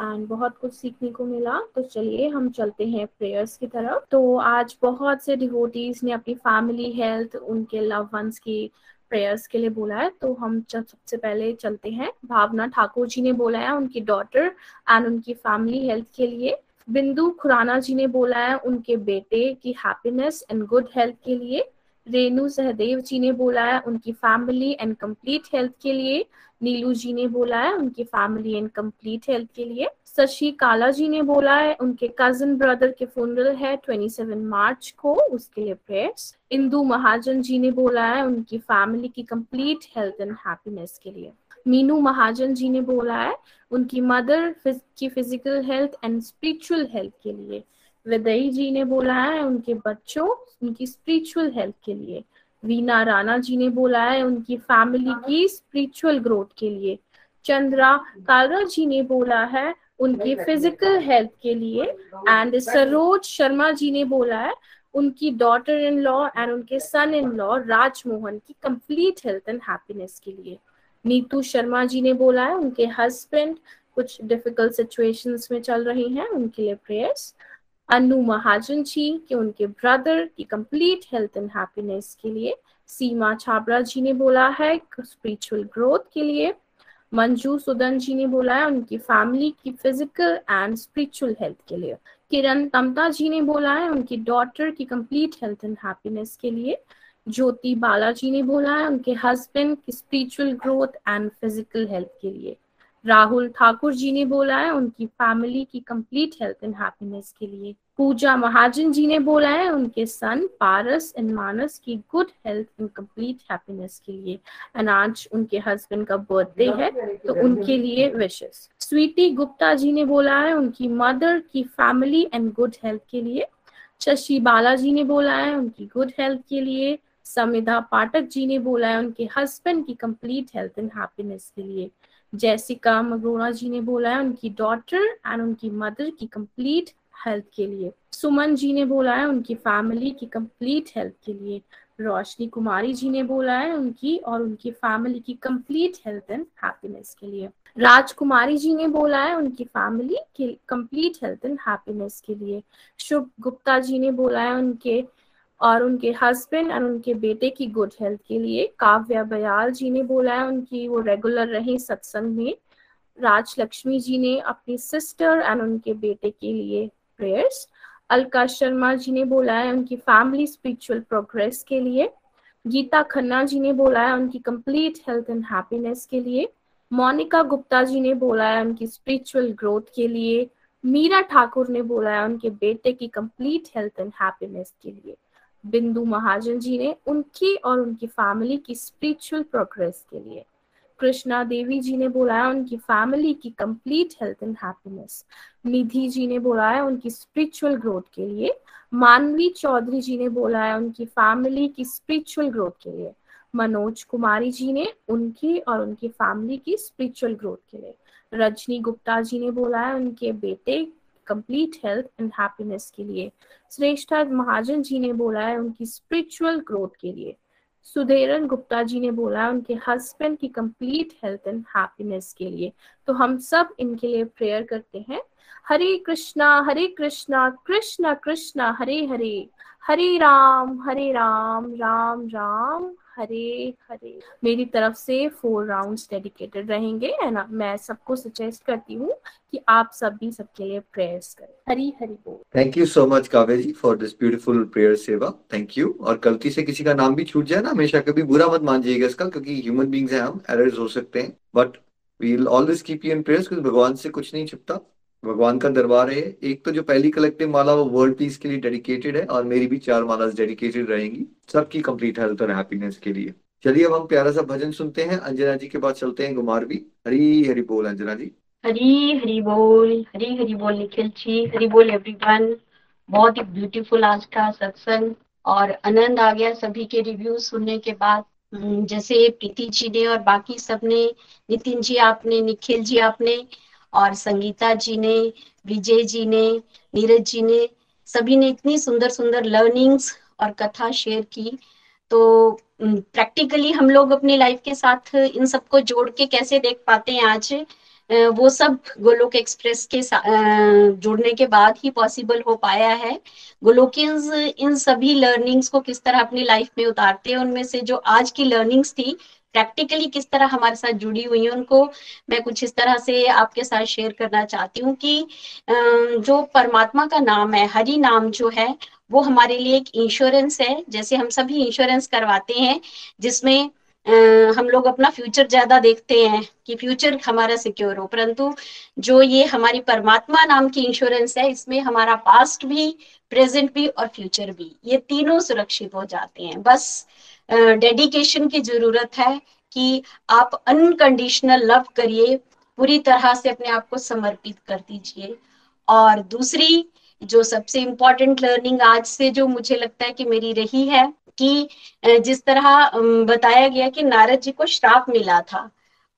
एंड बहुत कुछ सीखने को मिला। तो चलिए, हम चलते हैं प्रेयर्स की तरफ़। तो आज बहुत से डिवोटीज ने अपनी फैमिली हेल्थ उनके लव वंस की प्रेयर्स के लिए बोला है। तो हम सबसे पहले चलते हैं। भावना ठाकुर जी ने बोला है उनकी डॉटर एंड उनकी फैमिली हेल्थ के लिए। बिंदु खुराना जी ने बोला है उनके बेटे की हैप्पीनेस एंड गुड हेल्थ के लिए। रेणु सहदेव जी ने बोला है उनकी फैमिली एंड कंप्लीट हेल्थ के लिए। नीलू जी ने बोला है उनकी फैमिली एंड कंप्लीट हेल्थ के लिए। शशि काला जी ने बोला है उनके कज़न ब्रदर के फुनरल है 27 मार्च को, उसके लिए प्रेयर्स इंदू महाजन जी ने बोला है उनकी फैमिली की कंप्लीट हेल्थ एंड हैप्पीनेस के लिए। मीनू महाजन जी ने बोला है उनकी मदर की physical health and spiritual health के लिए। विदई जी ने बोला है उनके बच्चों उनकी स्पिरिचुअल हेल्थ के लिए। वीना राणा जी ने बोला है उनकी फैमिली की स्पिरिचुअल ग्रोथ के लिए। चंद्रा कालरा जी ने बोला है उनकी फ़िज़िकल हेल्थ के लिए। एंड सरोज शर्मा जी ने बोला है उनकी डॉटर इन लॉ एंड उनके सन इन लॉ राजमोहन की कंप्लीट हेल्थ एंड हैप्पीनेस के लिए। नीतू शर्मा जी ने बोला है उनके हस्बैंड कुछ डिफ़िकल्ट सिचुएशंस में चल रही हैं उनके लिए प्रेयर्स अनु महाजन जी के उनके ब्रदर की कंप्लीट हेल्थ एंड हैप्पीनेस के लिए, सीमा छाबरा जी ने बोला है स्पिरिचुअल ग्रोथ के लिए, मंजू सुदन जी ने बोला है उनकी फैमिली की फ़िज़िकल एंड स्पिरिचुअल हेल्थ के लिए, किरण तमता जी ने बोला है उनकी डॉटर की कंप्लीट हेल्थ एंड हैप्पीनेस के लिए, ज्योति बालाजी ने बोला है उनके हस्बैंड की spiritual growth and physical health के लिए राहुल ठाकुर जी ने बोला है, उनकी फैमिली की कंप्लीट हेल्थ एंड हैप्पीनेस के लिए। पूजा महाजन जी ने बोला है, उनके सन पारस एंड मानस की good health and complete happiness के लिए। एंड आज उनके हस्बैंड का बर्थडे है तो उनके लिए विशेष स्वीटी गुप्ता जी ने बोला है, उनकी मदर की फैमिली एंड गुड हेल्थ के लिए। शशि बालाजी ने बोला है, उनकी गुड हेल्थ के लिए। समिधा पाठक जी ने बोला है, उनके हस्बैंड की कंप्लीट हेल्थ एंड हैप्पीनेस के लिए। जैसिका मगरोना जी ने बोला है उनकी डॉटर एंड उनकी मदर की कंप्लीट हेल्थ के लिए। सुमन जी ने बोला है उनकी फैमिली की कंप्लीट हेल्थ के लिए। रोशनी कुमारी जी ने बोला है उनकी और उनकी फैमिली की कंप्लीट हेल्थ एंड हैप्पीनेस के लिए। राजकुमारी जी ने बोला है उनकी फैमिली की कंप्लीट हेल्थ एंड हैप्पीनेस के लिए। शुभ गुप्ता जी ने बोला है उनके और उनके हस्बैंड और उनके बेटे की गुड हेल्थ के लिए काव्या बयाल जी ने बोला है, उनकी वो रेगुलर रहे सत्संग में। राज लक्ष्मी जी ने अपनी सिस्टर एंड उनके बेटे के लिए प्रेयर्स अलका शर्मा जी ने बोला है, उनकी फैमिली स्पिरिचुअल प्रोग्रेस के लिए। गीता खन्ना जी ने बोला है, उनकी कंप्लीट हेल्थ एंड हैप्पीनेस के लिए। मोनिका गुप्ता जी ने बोला है, उनकी स्पिरिचुअल ग्रोथ के लिए। मीरा ठाकुर ने बोला है, उनके बेटे की कंप्लीट हेल्थ एंड हैप्पीनेस के लिए। बिंदु महाजन जी ने उनकी और उनकी फैमिली की स्पिरिचुअल प्रोग्रेस के लिए। कृष्णा देवी जी ने बोला उनकी फैमिली की complete health and happiness Nidhi ji ने बोला है उनकी स्पिरिचुअल ग्रोथ के लिए। मानवी चौधरी जी ने बोला है उनकी फैमिली की स्पिरिचुअल ग्रोथ के लिए। मनोज कुमारी जी ने उनकी और उनकी फैमिली की स्पिरिचुअल ग्रोथ के लिए। रजनी गुप्ता जी ने बोला है उनके बेटे कंप्लीट हेल्थ एंड हैप्पीनेस के लिए। श्रेष्ठा महाजन जी ने बोला है उनकी स्पिरिचुअल ग्रोथ के लिए। सुधेरन गुप्ता जी ने बोला है उनके हस्बैंड की कंप्लीट हेल्थ एंड हैप्पीनेस के लिए। तो हम सब इनके लिए प्रेयर करते हैं। हरे कृष्णा हरे कृष्णा कृष्णा कृष्णा, हरे हरे। हरे राम हरे राम राम राम। हरे हरे। मेरी तरफ़ से फोर राउंड्स डेडिकेटेड रहेंगे ना? मैं सबको सजेस्ट करती हूँ कि आप सब भी सबके लिए प्रेयर्स करें। हरी हरी बोल। Thank you so much Kavya ji for this beautiful prayer सेवा थैंक यू और गलती से किसी का नाम भी छूट जाए ना, हमेशा कभी बुरा मत मानजिएगा इसका, क्योंकि ह्यूमन बींग्स हैं हम एरर्स हो सकते हैं। But we will always keep you in prayers क्योंकि भगवान से कुछ नहीं छिपता। भगवान का दरबार है। एक तो जो पहली कलेक्टिव माला वो वर्ल्ड पीस के लिए डेडिकेटेड है और मेरी भी चार माला डेडिकेटेड रहेंगी। सबकी कंप्लीट हेल्थ और हैप्पीनेस के लिए। चलिए अब हम प्यारा सा भजन सुनते हैं। अंजना जी के बाद चलते हैं गुमार भी। हरी हरी बोल अंजना जी। हरी हरी बोल हरी हरी बोल निखिल जी। हरी बोल एवरीवन बहुत ही ब्यूटीफुल आज का सत्संग और आनंद आ गया सभी के रिव्यू सुनने के बाद। हम्म, जैसे प्रीति जी ने और बाकी सबने नितिन जी आपने निखिल जी आपने और संगीता जी ने, विजय जी ने, नीरज जी ने, सभी ने इतनी सुंदर सुंदर लर्निंग्स और कथा शेयर की। तो प्रैक्टिकली हम लोग अपनी लाइफ के साथ इन सबको जोड़ के कैसे देख पाते हैं आज वो सब गोलोक एक्सप्रेस के जुड़ने के बाद ही पॉसिबल हो पाया है। गोलोकियंस इन सभी लर्निंग्स को किस तरह अपनी लाइफ में उतारते हैं, उनमें से जो आज की लर्निंग्स थी प्रैक्टिकली किस तरह हमारे साथ जुड़ी हुई है उनको, मैं कुछ इस तरह से आपके साथ शेयर करना चाहती हूँ कि जो परमात्मा का नाम है, हरि नाम जो है, वो हमारे लिए एक इंश्योरेंस है। जैसे हम सभी इंश्योरेंस करवाते हैं, जिसमें हम लोग अपना फ्यूचर ज़्यादा देखते हैं कि फ्यूचर हमारा सिक्योर हो। परंतु जो ये हमारी परमात्मा नाम की इंश्योरेंस है, इसमें हमारा पास्ट भी प्रेजेंट भी और फ्यूचर भी, ये तीनों सुरक्षित हो जाते हैं। बस डेडिकेशन की ज़रूरत है कि आप अनकंडीशनल लव करिए, पूरी तरह से अपने आप को समर्पित कर दीजिए। और दूसरी, जो सबसे इम्पोर्टेंट लर्निंग आज से जो मुझे लगता है कि मेरी रही है कि जिस तरह बताया गया कि नारद जी को श्राप मिला था,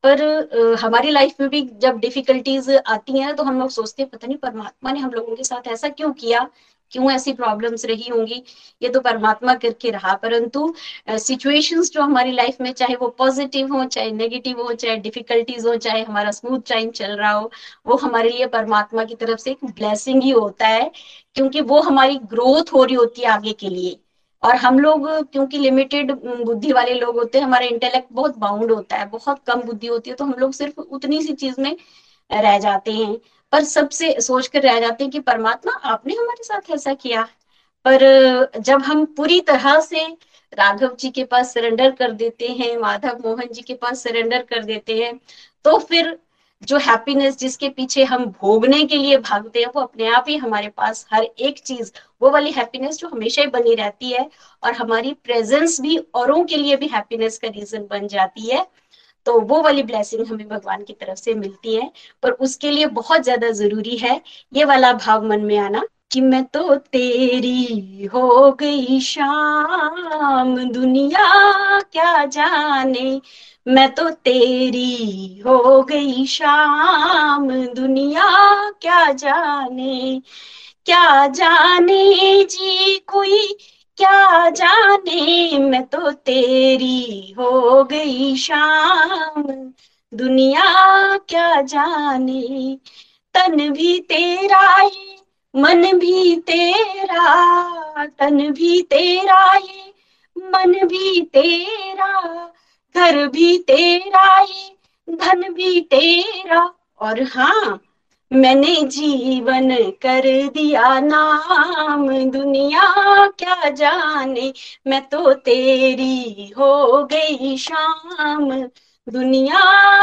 पर हमारी लाइफ में भी जब डिफिकल्टीज आती हैं तो हम लोग सोचते हैं, पता नहीं परमात्मा ने हम लोगों के साथ ऐसा क्यों किया? क्यों ऐसी प्रॉब्लम्स रही होंगी? ये तो परमात्मा करके रहा, परंतु सिचुएशंस जो हमारी लाइफ में चाहे वो पॉजिटिव हो, चाहे नेगेटिव हो, चाहे डिफिकल्टीज हो, चाहे हमारा स्मूथ टाइम चल रहा हो, वो हमारे लिए परमात्मा की तरफ़ से एक ब्लेसिंग ही होता है, क्योंकि वो हमारी ग्रोथ हो रही होती है आगे के लिए। और हम लोग, क्योंकि लिमिटेड बुद्धि वाले लोग होते हैं, हमारा इंटेलेक्ट बहुत बाउंड होता है, बहुत कम बुद्धि होती है तो हम लोग सिर्फ़ उतनी सी चीज़ में रह जाते हैं। पर सबसे सोच कर रह जाते हैं कि परमात्मा आपने हमारे साथ ऐसा किया। पर जब हम पूरी तरह से राघव जी के पास सरेंडर कर देते हैं, माधव मोहन जी के पास सरेंडर कर देते हैं तो फिर जो हैप्पीनेस जिसके पीछे हम भोगने के लिए भागते हैं, वो अपने आप ही हमारे पास हर एक चीज़, वो वाली हैप्पीनेस जो हमेशा ही बनी रहती है और हमारी प्रेजेंस भी औरों के लिए भी हैप्पीनेस का रीजन बन जाती है। तो वो वाली ब्लेसिंग हमें भगवान की तरफ़ से मिलती है। पर उसके लिए बहुत ज़्यादा ज़रूरी है, ये वाला भाव मन में आना कि मैं तो तेरी हो गई शाम, दुनिया क्या जाने? मैं तो तेरी हो गई शाम, दुनिया क्या जाने? क्या जाने जी कोई क्या जाने, मैं तो तेरी हो गई शाम। दुनिया क्या जाने, तन भी तेरा ये मन भी तेरा। तन भी तेरा ये मन भी तेरा। घर भी तेरा ये धन भी तेरा। और हाँ मैंने जीवन कर दिया नाम, दुनिया क्या जाने? मैं तो तेरी हो गई शाम। दुनिया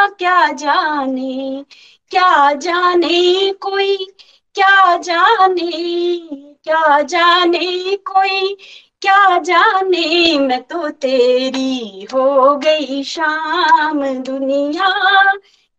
क्या जाने? क्या जाने कोई? क्या जाने? क्या जाने कोई? क्या जाने? मैं तो तेरी हो गई शाम। दुनिया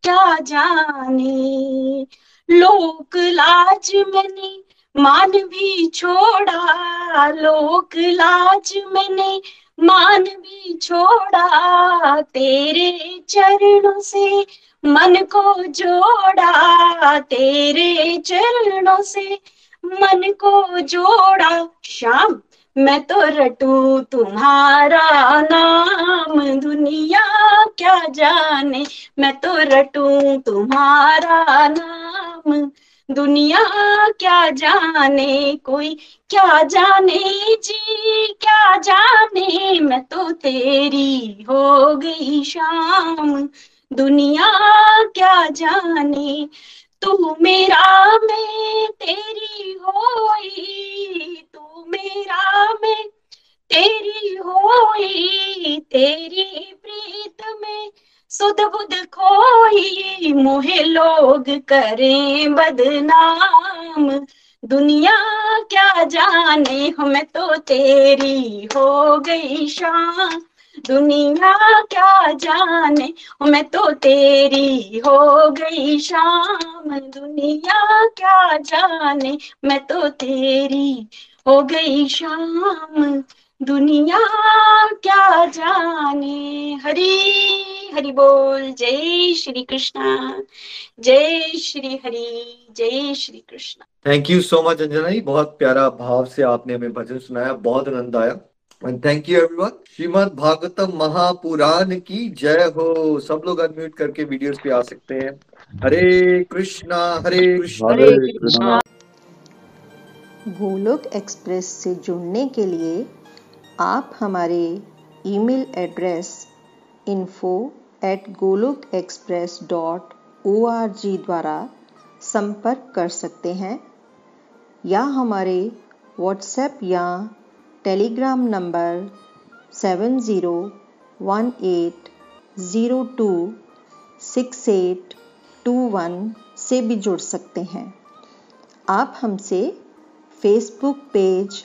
क्या जाने? लोक लाज मैंने मान भी छोड़ा, लोक लाज मैंने मान भी छोड़ा, तेरे चरणों से मन को जोड़ा, तेरे चरणों से मन को जोड़ा। श्याम, मैं तो रटू तुम्हारा नाम, दुनिया क्या जाने? मैं तो रटू तुम्हारा नाम। दुनिया क्या जाने, कोई क्या जाने जी, क्या जाने, मैं तो तेरी हो गई शाम। दुनिया क्या जाने, तू मेरा मैं, तेरी होई, तू मेरा मैं, तेरी होई, तेरी प्रीत में। सुध बुध खोई, मुहे लोग करें बदनाम। दुनिया क्या जाने, हमें तो तेरी हो गई शान। दुनिया क्या जाने मैं तो तेरी हो गई शाम दुनिया क्या जाने मैं तो तेरी हो गई शाम दुनिया क्या जाने? हरी हरि बोल जय श्री कृष्णा। जय श्री हरि जय Shri Krishna. Thank you so much Anjana ji बहुत प्यारा भाव से आपने हमें भजन सुनाया बहुत आनंद आया। And thank you everyone Shrimad Bhagavatam Mahapurana की जय हो। सब लोग अनम्यूट करके वीडियोस पे आ सकते हैं। हरे कृष्णा हरे कृष्णा। हरे कृष्णा। गोलोक एक्सप्रेस से जुड़ने के लिए आप हमारे email address info at Golok express dot O R G द्वारा संपर्क कर सकते हैं, या हमारे व्हाट्सएप या Telegram number seven zero one eight zero two six eight two one से भी जुड़ सकते हैं। आप हमसे फेसबुक पेज